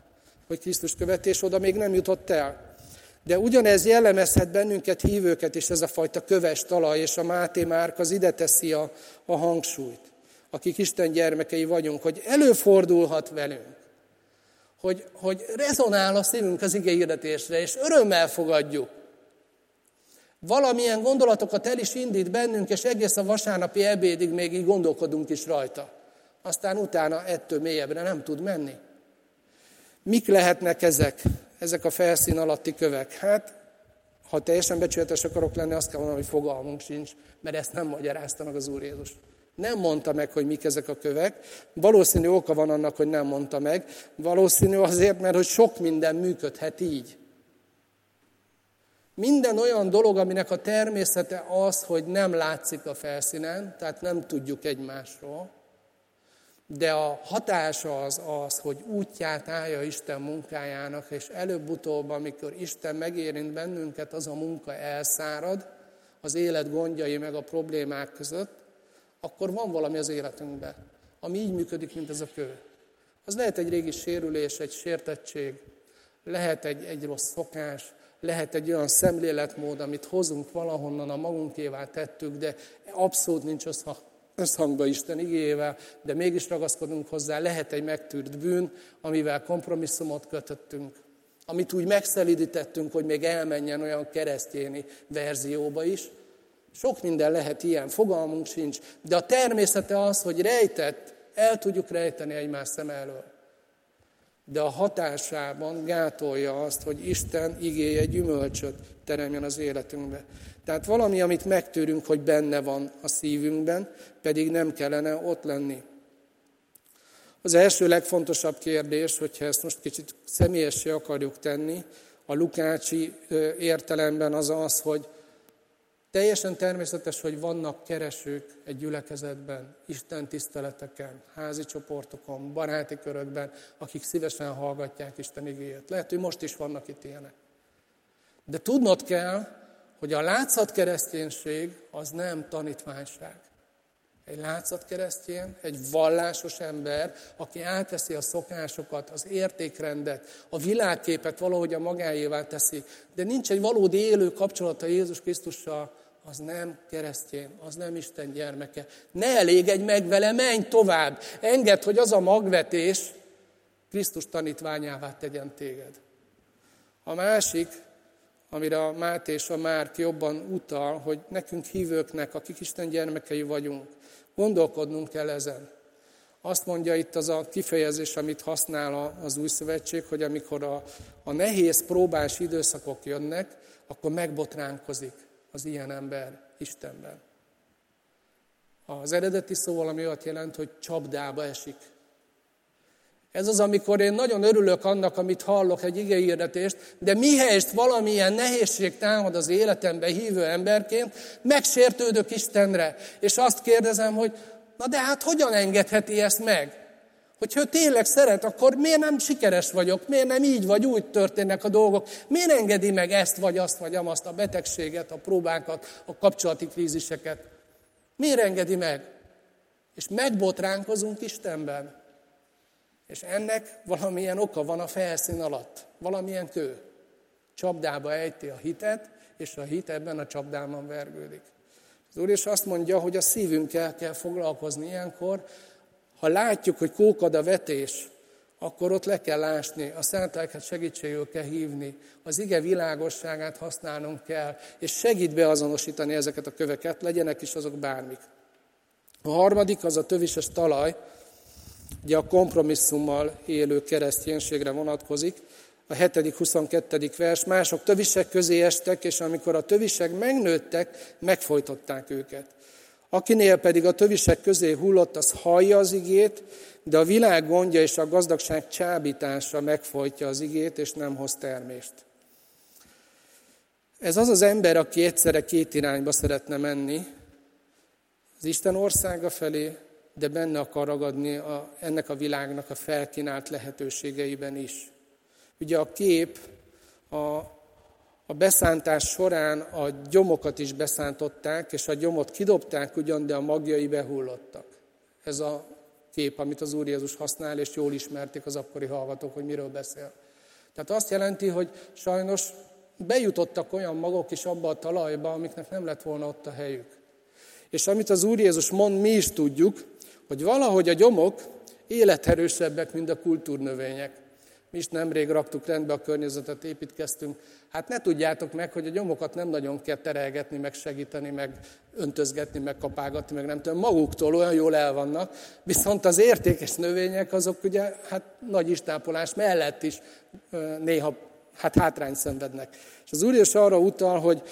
S1: hogy Krisztus követés oda még nem jutott el. De ugyanez jellemezhet bennünket hívőket is, ez a fajta köves talaj, és a Máté Márk az ide teszi a, a hangsúlyt, akik Isten gyermekei vagyunk, hogy előfordulhat velünk, hogy, hogy rezonál a szívünk az ige és örömmel fogadjuk, valamilyen gondolatokat el is indít bennünk, és egész a vasárnapi ebédig még így gondolkodunk is rajta. Aztán utána ettől mélyebbre nem tud menni. Mik lehetnek ezek, ezek a felszín alatti kövek? Hát, ha teljesen becsületes akarok lenni, azt kell mondanom, hogy fogalmunk sincs, mert ezt nem magyarázta meg az Úr Jézus. Nem mondta meg, hogy mik ezek a kövek. Valószínű oka van annak, hogy nem mondta meg. Valószínű azért, mert hogy sok minden működhet így. Minden olyan dolog, aminek a természete az, hogy nem látszik a felszínen, tehát nem tudjuk egymásról, de a hatása az az, hogy útját állja Isten munkájának, és előbb-utóbb, amikor Isten megérint bennünket, az a munka elszárad, az élet gondjai meg a problémák között, akkor van valami az életünkben, ami így működik, mint ez a kő. Az lehet egy régi sérülés, egy sértettség, lehet egy, egy rossz szokás, lehet egy olyan szemléletmód, amit hozunk valahonnan, a magunkévá tettük, de abszolút nincs összhangba Isten igével, de mégis ragaszkodunk hozzá. Lehet egy megtűrt bűn, amivel kompromisszumot kötöttünk, amit úgy megszelidítettünk, hogy még elmenjen olyan keresztjéni verzióba is. Sok minden lehet ilyen, fogalmunk sincs, de a természete az, hogy rejtett, el tudjuk rejteni egymás szem elől de a hatásában gátolja azt, hogy Isten igéje gyümölcsöt teremjen az életünkbe. Tehát valami, amit megtörünk, hogy benne van a szívünkben, pedig nem kellene ott lenni. Az első legfontosabb kérdés, hogyha ezt most kicsit személyessé akarjuk tenni, a lukácsi értelemben az az, hogy Teljesen természetes, hogy vannak keresők egy gyülekezetben, Isten tiszteleteken, házi csoportokon, baráti körökben, akik szívesen hallgatják Isten igéjét. Lehet, hogy most is vannak itt ilyenek. De tudnod kell, hogy a látszat kereszténység az nem tanítványság. Egy látszat keresztjén, egy vallásos ember, aki átveszi a szokásokat, az értékrendet, a világképet valahogy a magáévá teszi, de nincs egy valódi élő kapcsolata Jézus Krisztussal, az nem keresztjén, az nem Isten gyermeke. Ne elégedj meg vele, menj tovább. Engedd, hogy az a magvetés Krisztus tanítványává tegyen téged. A másik, amire a Máté és a Márk jobban utal, hogy nekünk hívőknek, akik Isten gyermekei vagyunk, gondolkodnunk kell ezen. Azt mondja itt az a kifejezés, amit használ az új szövetség, hogy amikor a, a nehéz próbás időszakok jönnek, akkor megbotránkozik az ilyen ember Istenben. Az eredeti szó valami olyat jelent, hogy csapdába esik. Ez az, amikor én nagyon örülök annak, amit hallok, egy igeírdetést, de mihelyest valamilyen nehézség támad az életembe hívő emberként, megsértődök Istenre, és azt kérdezem, hogy na de hát hogyan engedheti ezt meg? Hogyha ő tényleg szeret, akkor miért nem sikeres vagyok? Miért nem így vagy úgy történnek a dolgok? Miért engedi meg ezt vagy azt vagy amazt, a betegséget, a próbákat, a kapcsolati kríziseket? Miért engedi meg? És megbotránkozunk Istenben. És ennek valamilyen oka van a felszín alatt, valamilyen kő. Csapdába ejti a hitet, és a hit ebben a csapdában vergődik. Az Úr is azt mondja, hogy a szívünkkel kell foglalkozni ilyenkor. Ha látjuk, hogy kókad a vetés, akkor ott le kell ásni, a szentelket segítségül kell hívni, az ige világosságát használnunk kell, és segít beazonosítani ezeket a köveket, legyenek is azok bármik. A harmadik az a tövises talaj, ugye a kompromisszummal élő kereszténységre vonatkozik. A 7. 22. vers, mások tövisek közé estek, és amikor a tövisek megnőttek, megfojtották őket. Akinél pedig a tövisek közé hullott, az hallja az igét, de a világ gondja és a gazdagság csábítása megfojtja az igét, és nem hoz termést. Ez az az ember, aki egyszerre két irányba szeretne menni, az Isten országa felé, de benne akar ragadni a, ennek a világnak a felkínált lehetőségeiben is. Ugye a kép a, a beszántás során a gyomokat is beszántották, és a gyomot kidobták ugyan, de a magjai behullottak. Ez a kép, amit az Úr Jézus használ, és jól ismerték az akkori hallgatók, hogy miről beszél. Tehát azt jelenti, hogy sajnos bejutottak olyan magok is abba a talajba, amiknek nem lett volna ott a helyük. És amit az Úr Jézus mond, mi is tudjuk, hogy valahogy a gyomok életerősebbek, mint a kultúrnövények. Mi is nemrég raktuk rendbe a környezetet, építkeztünk. Hát ne tudjátok meg, hogy a gyomokat nem nagyon kell terelgetni, meg segíteni, meg öntözgetni, meg kapálgatni, meg nem tudom, maguktól olyan jól el vannak. Viszont az értékes növények, azok ugye hát nagy istápolás mellett is néha hát hátrány szenvednek. És az Úr is arra utal, hogy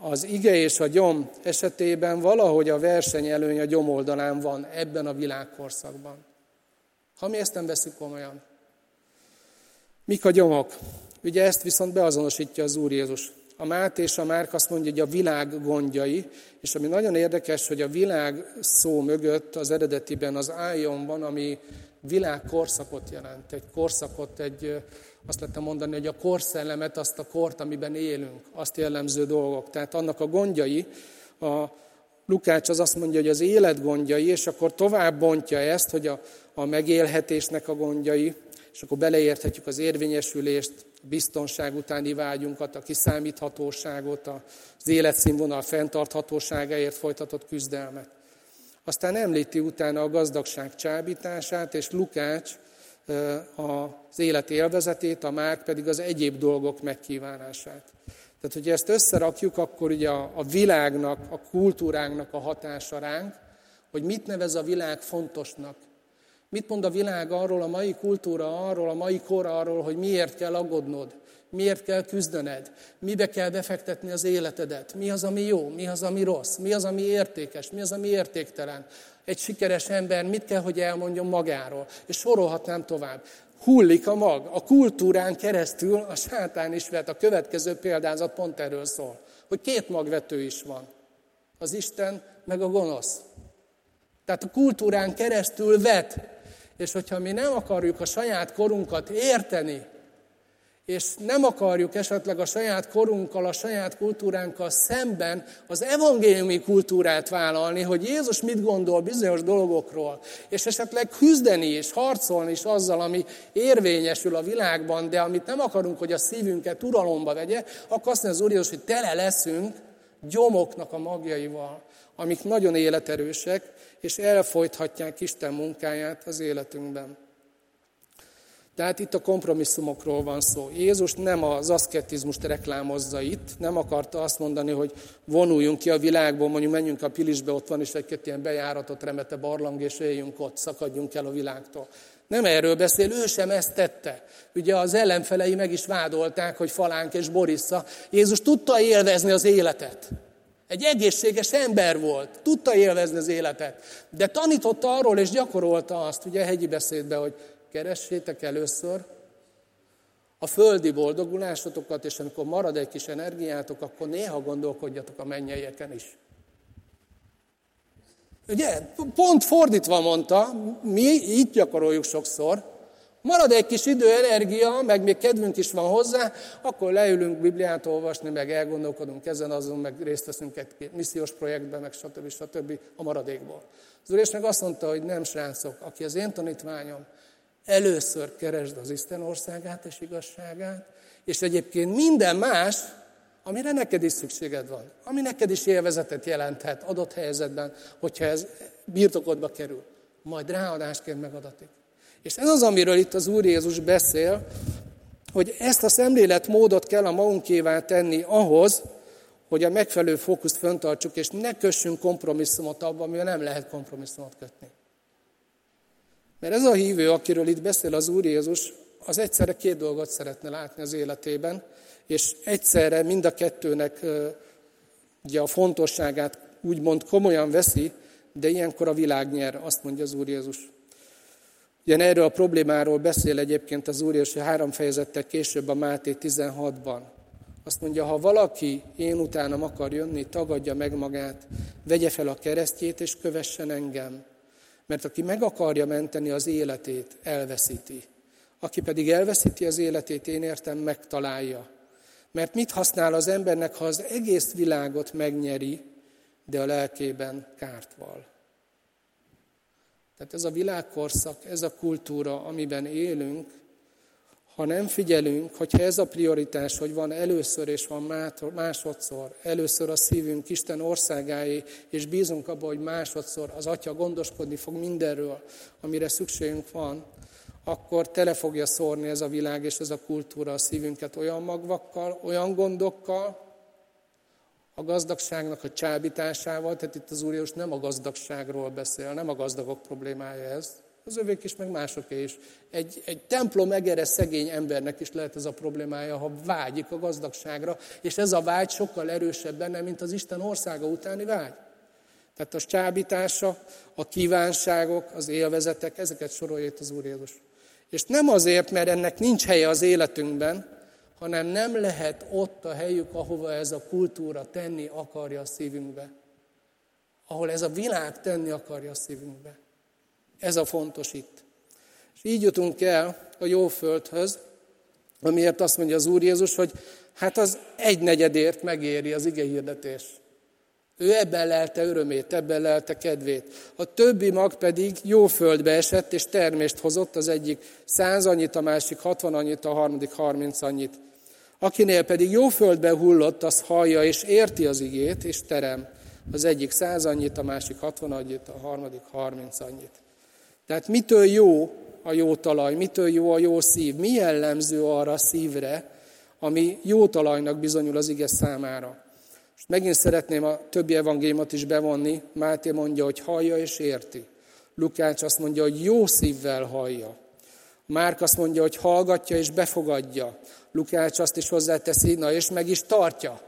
S1: az ige és a gyom esetében valahogy a versenyelőny a gyom oldalán van ebben a világkorszakban. Ha mi ezt nem veszük komolyan. Mik a gyomok? Ugye ezt viszont beazonosítja az Úr Jézus. A Máté és a Márk azt mondja, hogy a világ gondjai, és ami nagyon érdekes, hogy a világ szó mögött az eredetiben az ájon van, ami világ korszakot jelent. Egy korszakot, egy, azt lehetne mondani, hogy a korszellemet, azt a kort, amiben élünk, azt jellemző dolgok. Tehát annak a gondjai, a Lukács az azt mondja, hogy az élet gondjai, és akkor tovább bontja ezt, hogy a, a megélhetésnek a gondjai, és akkor beleérthetjük az érvényesülést, a biztonság utáni vágyunkat, a kiszámíthatóságot, az életszínvonal fenntarthatóságáért folytatott küzdelmet. Aztán említi utána a gazdagság csábítását, és Lukács az élet élvezetét, a Márk pedig az egyéb dolgok megkívánását. Tehát, hogyha ezt összerakjuk, akkor ugye a, világnak, a kultúránknak a hatása ránk, hogy mit nevez a világ fontosnak, Mit mond a világ arról, a mai kultúra arról, a mai kor arról, hogy miért kell aggódnod, miért kell küzdened, mibe kell befektetni az életedet, mi az, ami jó, mi az, ami rossz, mi az, ami értékes, mi az, ami értéktelen. Egy sikeres ember mit kell, hogy elmondjon magáról, és sorolhatnám tovább. Hullik a mag, a kultúrán keresztül a sátán is vet. A következő példázat pont erről szól, hogy két magvető is van. Az Isten meg a gonosz. Tehát a kultúrán keresztül vet és hogyha mi nem akarjuk a saját korunkat érteni, és nem akarjuk esetleg a saját korunkkal, a saját kultúránkkal szemben az evangéliumi kultúrát vállalni, hogy Jézus mit gondol bizonyos dolgokról, és esetleg küzdeni és harcolni is azzal, ami érvényesül a világban, de amit nem akarunk, hogy a szívünket uralomba vegye, akkor azt mondja az Úr Jézus, hogy tele leszünk gyomoknak a magjaival, amik nagyon életerősek, és elfolythatják Isten munkáját az életünkben. Tehát itt a kompromisszumokról van szó. Jézus nem az aszketizmust reklámozza itt, nem akarta azt mondani, hogy vonuljunk ki a világból, mondjuk menjünk a Pilisbe, ott van is egy-két ilyen bejáratott remete barlang, és éljünk ott, szakadjunk el a világtól. Nem erről beszél, ő sem ezt tette. Ugye az ellenfelei meg is vádolták, hogy Falánk és Borissa. Jézus tudta élvezni az életet. Egy egészséges ember volt, tudta élvezni az életet, de tanította arról és gyakorolta azt, ugye a hegyi beszédben, hogy keressétek először a földi boldogulásotokat, és amikor marad egy kis energiátok, akkor néha gondolkodjatok a mennyeieken is. Ugye, pont fordítva mondta, mi így gyakoroljuk sokszor, Marad egy kis idő, energia, meg még kedvünk is van hozzá, akkor leülünk Bibliát olvasni, meg elgondolkodunk ezen azon, meg részt veszünk egy missziós projektben, meg stb. stb. a maradékból. Az úr meg azt mondta, hogy nem srácok, aki az én tanítványom, Először keresd az Isten országát és igazságát, és egyébként minden más, amire neked is szükséged van, ami neked is élvezetet jelenthet adott helyzetben, hogyha ez birtokodba kerül, majd ráadásként megadatik. És ez az, amiről itt az Úr Jézus beszél, hogy ezt a szemléletmódot kell a magunkévá tenni ahhoz, hogy a megfelelő fókuszt föntartsuk, és ne kössünk kompromisszumot abban, amivel nem lehet kompromisszumot kötni. Mert ez a hívő, akiről itt beszél az Úr Jézus, az egyszerre két dolgot szeretne látni az életében, és egyszerre mind a kettőnek ugye a fontosságát úgymond komolyan veszi, de ilyenkor a világ nyer, azt mondja az Úr Jézus. Ugyan erről a problémáról beszél egyébként az Úr Jézus három fejezettel később a Máté 16-ban. Azt mondja, ha valaki én utánam akar jönni, tagadja meg magát, vegye fel a keresztjét és kövessen engem. Mert aki meg akarja menteni az életét, elveszíti. Aki pedig elveszíti az életét, én értem, megtalálja. Mert mit használ az embernek, ha az egész világot megnyeri, de a lelkében kárt val? Tehát ez a világkorszak, ez a kultúra, amiben élünk, ha nem figyelünk, hogyha ez a prioritás, hogy van először és van másodszor, először a szívünk Isten országáé, és bízunk abba, hogy másodszor az Atya gondoskodni fog mindenről, amire szükségünk van, akkor tele fogja szórni ez a világ és ez a kultúra a szívünket olyan magvakkal, olyan gondokkal, a gazdagságnak a csábításával, tehát itt az Úr Jézus nem a gazdagságról beszél, nem a gazdagok problémája ez, az övék is, meg másoké is. Egy, egy templom egere szegény embernek is lehet ez a problémája, ha vágyik a gazdagságra, és ez a vágy sokkal erősebb benne, mint az Isten országa utáni vágy. Tehát a csábítása, a kívánságok, az élvezetek, ezeket sorolja itt az Úr Jézus. És nem azért, mert ennek nincs helye az életünkben, hanem nem lehet ott a helyük, ahova ez a kultúra tenni akarja a szívünkbe. Ahol ez a világ tenni akarja a szívünkbe. Ez a fontos itt. És így jutunk el a jó földhöz, amiért azt mondja az Úr Jézus, hogy hát az egy negyedért megéri az ige hirdetés. Ő ebben lelte örömét, ebben lelte kedvét. A többi mag pedig jó földbe esett, és termést hozott, az egyik száz annyit, a másik hatvan annyit, a harmadik harminc annyit. Akinél pedig jó földbe hullott, az hallja és érti az igét, és terem. Az egyik száz annyit, a másik hatvan annyit, a harmadik harminc annyit. Tehát mitől jó a jó talaj, mitől jó a jó szív, mi jellemző arra a szívre, ami jó talajnak bizonyul az ige számára. És megint szeretném a többi evangéliumot is bevonni. Máté mondja, hogy hallja és érti. Lukács azt mondja, hogy jó szívvel hallja. Márk azt mondja, hogy hallgatja és befogadja. Lukács azt is hozzáteszi, na és meg is tartja.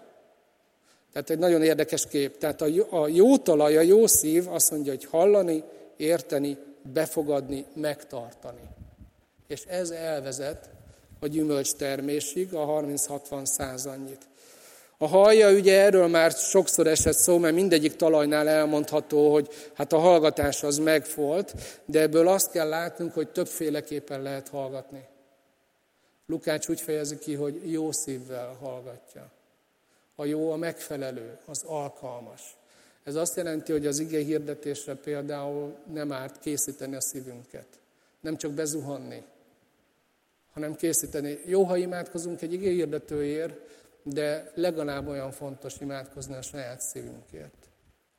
S1: Tehát egy nagyon érdekes kép. Tehát a jó talaj, a jó szív azt mondja, hogy hallani, érteni, befogadni, megtartani. És ez elvezet a gyümölcs termésig, a 30-60 százannyit. A hallja, ugye erről már sokszor esett szó, mert mindegyik talajnál elmondható, hogy hát a hallgatás az megfolt, de ebből azt kell látnunk, hogy többféleképpen lehet hallgatni. Lukács úgy fejezi ki, hogy jó szívvel hallgatja. A jó a megfelelő, az alkalmas. Ez azt jelenti, hogy az ige hirdetésre például nem árt készíteni a szívünket. Nem csak bezuhanni, hanem készíteni. Jó, ha imádkozunk egy ige hirdetőért, de legalább olyan fontos imádkozni a saját szívünkért.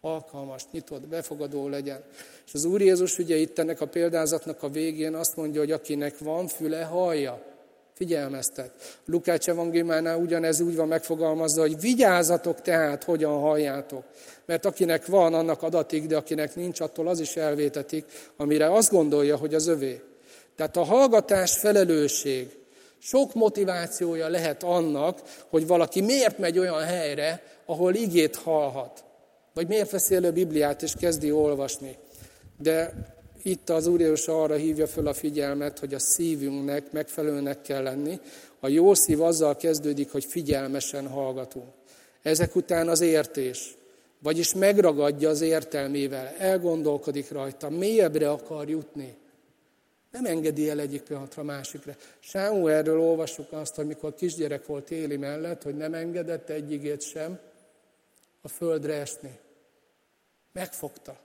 S1: Alkalmas, nyitott, befogadó legyen. És az Úr Jézus ugye itt ennek a példázatnak a végén azt mondja, hogy akinek van füle, hallja. Figyelmeztet. Lukács evangéliumánál ugyanez úgy van megfogalmazva, hogy vigyázzatok tehát, hogyan halljátok. Mert akinek van, annak adatik, de akinek nincs, attól az is elvétetik, amire azt gondolja, hogy az övé. Tehát a hallgatás felelősség. Sok motivációja lehet annak, hogy valaki miért megy olyan helyre, ahol igét hallhat. Vagy miért veszi elő Bibliát és kezdi olvasni. De itt az Úr Jézus arra hívja föl a figyelmet, hogy a szívünknek megfelelőnek kell lenni. A jó szív azzal kezdődik, hogy figyelmesen hallgatunk. Ezek után az értés, vagyis megragadja az értelmével, elgondolkodik rajta, mélyebbre akar jutni. Nem engedi el egyik pillanatra a másikra. Sámuelről olvassuk azt, hogy mikor kisgyerek volt Éli mellett, hogy nem engedett egyigét sem a földre esni. Megfogta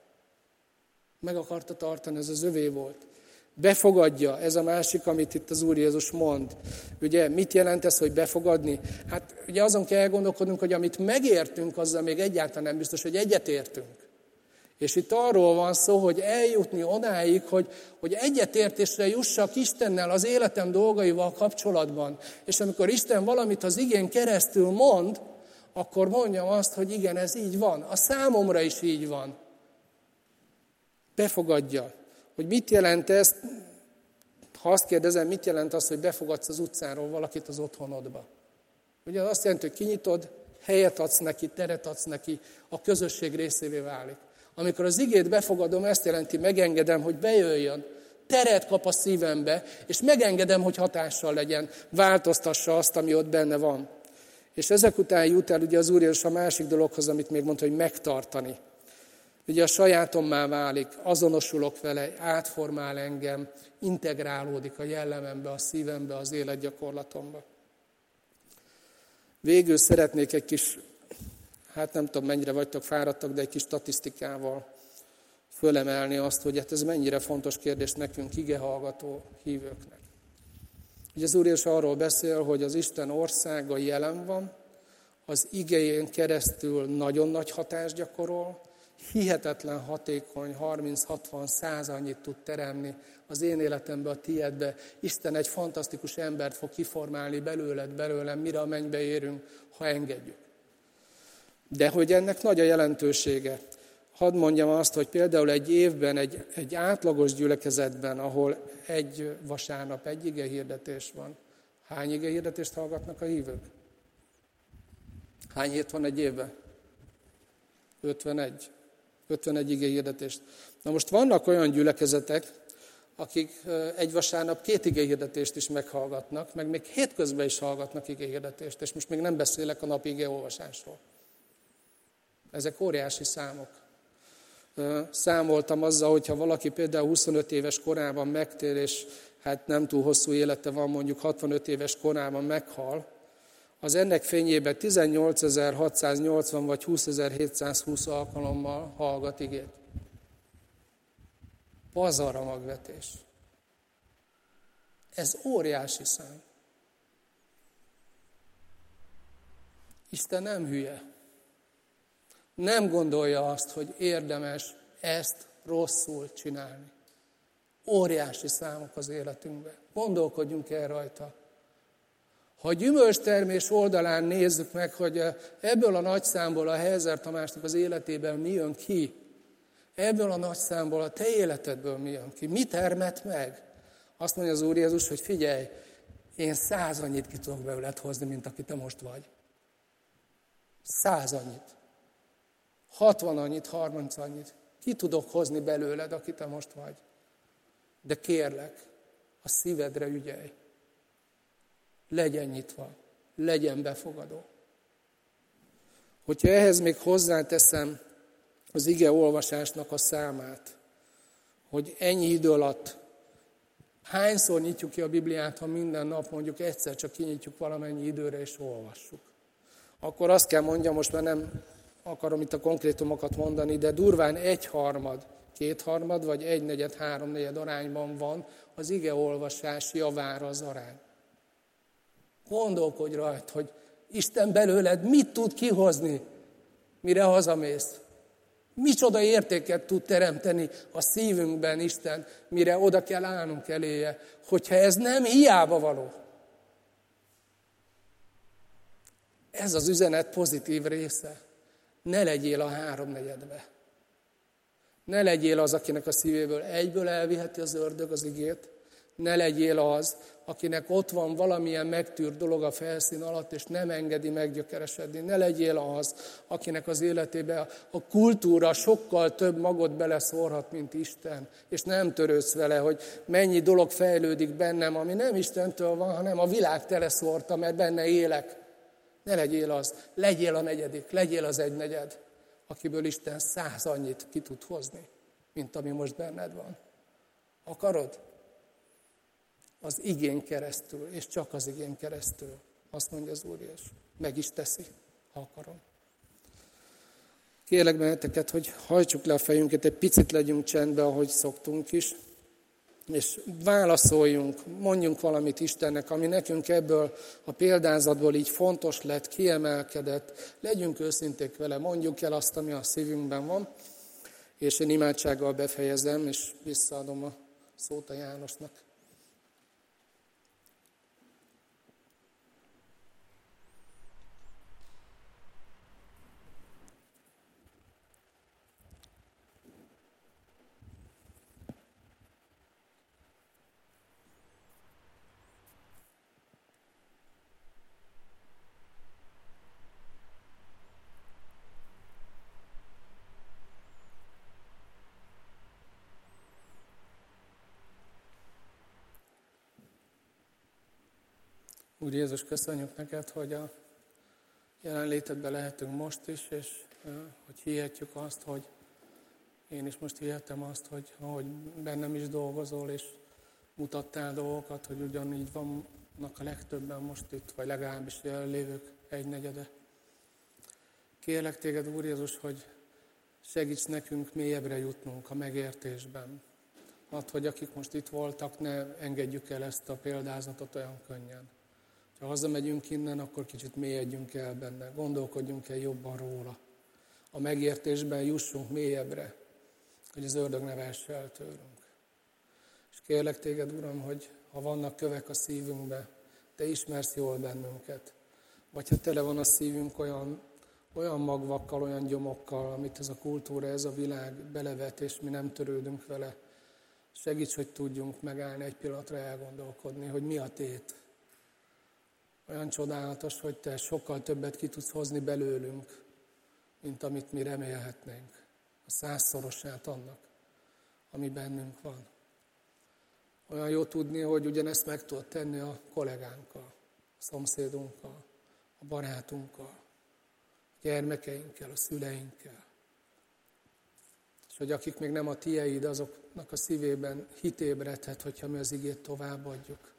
S1: meg akarta tartani, ez az övé volt. Befogadja, ez a másik, amit itt az Úr Jézus mond. Ugye, mit jelent ez, hogy befogadni? Hát ugye azon kell elgondolkodnunk, hogy amit megértünk, azzal még egyáltalán nem biztos, hogy egyetértünk. És itt arról van szó, hogy eljutni odáig, hogy, hogy egyetértésre jussak Istennel az életem dolgaival kapcsolatban. És amikor Isten valamit az igén keresztül mond, akkor mondjam azt, hogy igen, ez így van. A számomra is így van. Befogadja. Hogy mit jelent ez? Ha azt kérdezem, mit jelent az, hogy befogadsz az utcáról valakit az otthonodba? Ugye azt jelenti, hogy kinyitod, helyet adsz neki, teret adsz neki, a közösség részévé válik. Amikor az igét befogadom, ezt jelenti, megengedem, hogy bejöjjön, teret kap a szívembe, és megengedem, hogy hatással legyen, változtassa azt, ami ott benne van. És ezek után jut el ugye az Úr és a másik dologhoz, amit még mondta, hogy megtartani. Ugye a sajátommá válik, azonosulok vele, átformál engem, integrálódik a jellemembe, a szívembe, az életgyakorlatomba. Végül szeretnék egy kis, hát nem tudom mennyire vagytok fáradtak, de egy kis statisztikával fölemelni azt, hogy hát ez mennyire fontos kérdés nekünk, igehallgató hívőknek. Ugye az Úr is arról beszél, hogy az Isten országa jelen van, az igején keresztül nagyon nagy hatást gyakorol, hihetetlen hatékony, 30-60 száz annyit tud teremni az én életembe, a tiédbe. Isten egy fantasztikus embert fog kiformálni belőled, belőlem, mire a mennybe érünk, ha engedjük. De hogy ennek nagy a jelentősége. Hadd mondjam azt, hogy például egy évben, egy, egy átlagos gyülekezetben, ahol egy vasárnap egy ige hirdetés van, hány ige hirdetést hallgatnak a hívők? Hány hét van egy évben? 51. 51 ige hirdetést. Na most vannak olyan gyülekezetek, akik egy vasárnap két ige hirdetést is meghallgatnak, meg még hétközben is hallgatnak ige hirdetést, és most még nem beszélek a napi ige olvasásról. Ezek óriási számok. Számoltam azzal, hogyha valaki például 25 éves korában megtér, és hát nem túl hosszú élete van, mondjuk 65 éves korában meghal, az ennek fényében 18.680 vagy 20.720 alkalommal hallgat igét. Pazar a magvetés. Ez óriási szám. Isten nem hülye. Nem gondolja azt, hogy érdemes ezt rosszul csinálni. Óriási számok az életünkben. Gondolkodjunk el rajta. Ha a gyümölcstermés oldalán nézzük meg, hogy ebből a nagy számból a Helzer Tamásnak az életében mi jön ki, ebből a nagy számból a te életedből mi jön ki, mi termet meg? Azt mondja az Úr Jézus, hogy figyelj, én száz annyit ki tudok belőled hozni, mint aki te most vagy. Száz annyit. Hatvan annyit, harminc annyit. Ki tudok hozni belőled, aki te most vagy. De kérlek, a szívedre ügyelj legyen nyitva, legyen befogadó. Hogyha ehhez még hozzáteszem az ige olvasásnak a számát, hogy ennyi idő alatt hányszor nyitjuk ki a Bibliát, ha minden nap mondjuk egyszer csak kinyitjuk valamennyi időre és olvassuk. Akkor azt kell mondjam, most már nem akarom itt a konkrétumokat mondani, de durván egyharmad, kétharmad vagy egynegyed, háromnegyed arányban van az ige olvasás javára az arány. Gondolkodj rajta, hogy Isten belőled mit tud kihozni, mire hazamész. Micsoda értéket tud teremteni a szívünkben Isten, mire oda kell állnunk eléje, hogyha ez nem hiába való. Ez az üzenet pozitív része. Ne legyél a háromnegyedbe. Ne legyél az, akinek a szívéből egyből elviheti az ördög az igét. Ne legyél az, akinek ott van valamilyen megtűrt dolog a felszín alatt, és nem engedi meggyökeresedni. Ne legyél az, akinek az életébe a kultúra sokkal több magot beleszórhat, mint Isten, és nem törődsz vele, hogy mennyi dolog fejlődik bennem, ami nem Istentől van, hanem a világ teleszórta, mert benne élek. Ne legyél az, legyél a negyedik, legyél az egynegyed, akiből Isten száz annyit ki tud hozni, mint ami most benned van. Akarod? az igén keresztül, és csak az igén keresztül. Azt mondja az Úr, és meg is teszi, ha akarom. Kérlek benneteket, hogy hajtsuk le a fejünket, egy picit legyünk csendbe, ahogy szoktunk is. És válaszoljunk, mondjunk valamit Istennek, ami nekünk ebből a példázatból így fontos lett, kiemelkedett. Legyünk őszinték vele, mondjuk el azt, ami a szívünkben van, és én imádsággal befejezem, és visszaadom a szót a Jánosnak. Úr Jézus, köszönjük neked, hogy a jelenlétedben lehetünk most is, és hogy hihetjük azt, hogy én is most hihetem azt, hogy ahogy bennem is dolgozol, és mutattál dolgokat, hogy ugyanígy vannak a legtöbben most itt, vagy legalábbis jelenlévők egynegyede. Kérlek téged, Úr Jézus, hogy segíts nekünk mélyebbre jutnunk a megértésben. Add, hogy akik most itt voltak, ne engedjük el ezt a példázatot olyan könnyen. Ha hazamegyünk innen, akkor kicsit mélyedjünk el benne, gondolkodjunk el jobban róla. A megértésben jussunk mélyebbre, hogy az ördög ne vesse. És kérlek téged, Uram, hogy ha vannak kövek a szívünkbe, te ismersz jól bennünket. Vagy ha tele van a szívünk olyan, olyan magvakkal, olyan gyomokkal, amit ez a kultúra, ez a világ belevet, és mi nem törődünk vele. Segíts, hogy tudjunk megállni egy pillanatra elgondolkodni, hogy mi a tét olyan csodálatos, hogy te sokkal többet ki tudsz hozni belőlünk, mint amit mi remélhetnénk. A százszorosát annak, ami bennünk van. Olyan jó tudni, hogy ugyanezt meg tudod tenni a kollégánkkal, a szomszédunkkal, a barátunkkal, a gyermekeinkkel, a szüleinkkel. És hogy akik még nem a tieid, azoknak a szívében hitébredhet, hogyha mi az igét továbbadjuk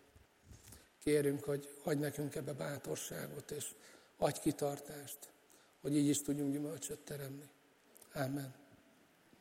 S1: kérünk, hogy adj nekünk ebbe bátorságot, és adj kitartást, hogy így is tudjunk gyümölcsöt teremni. Amen.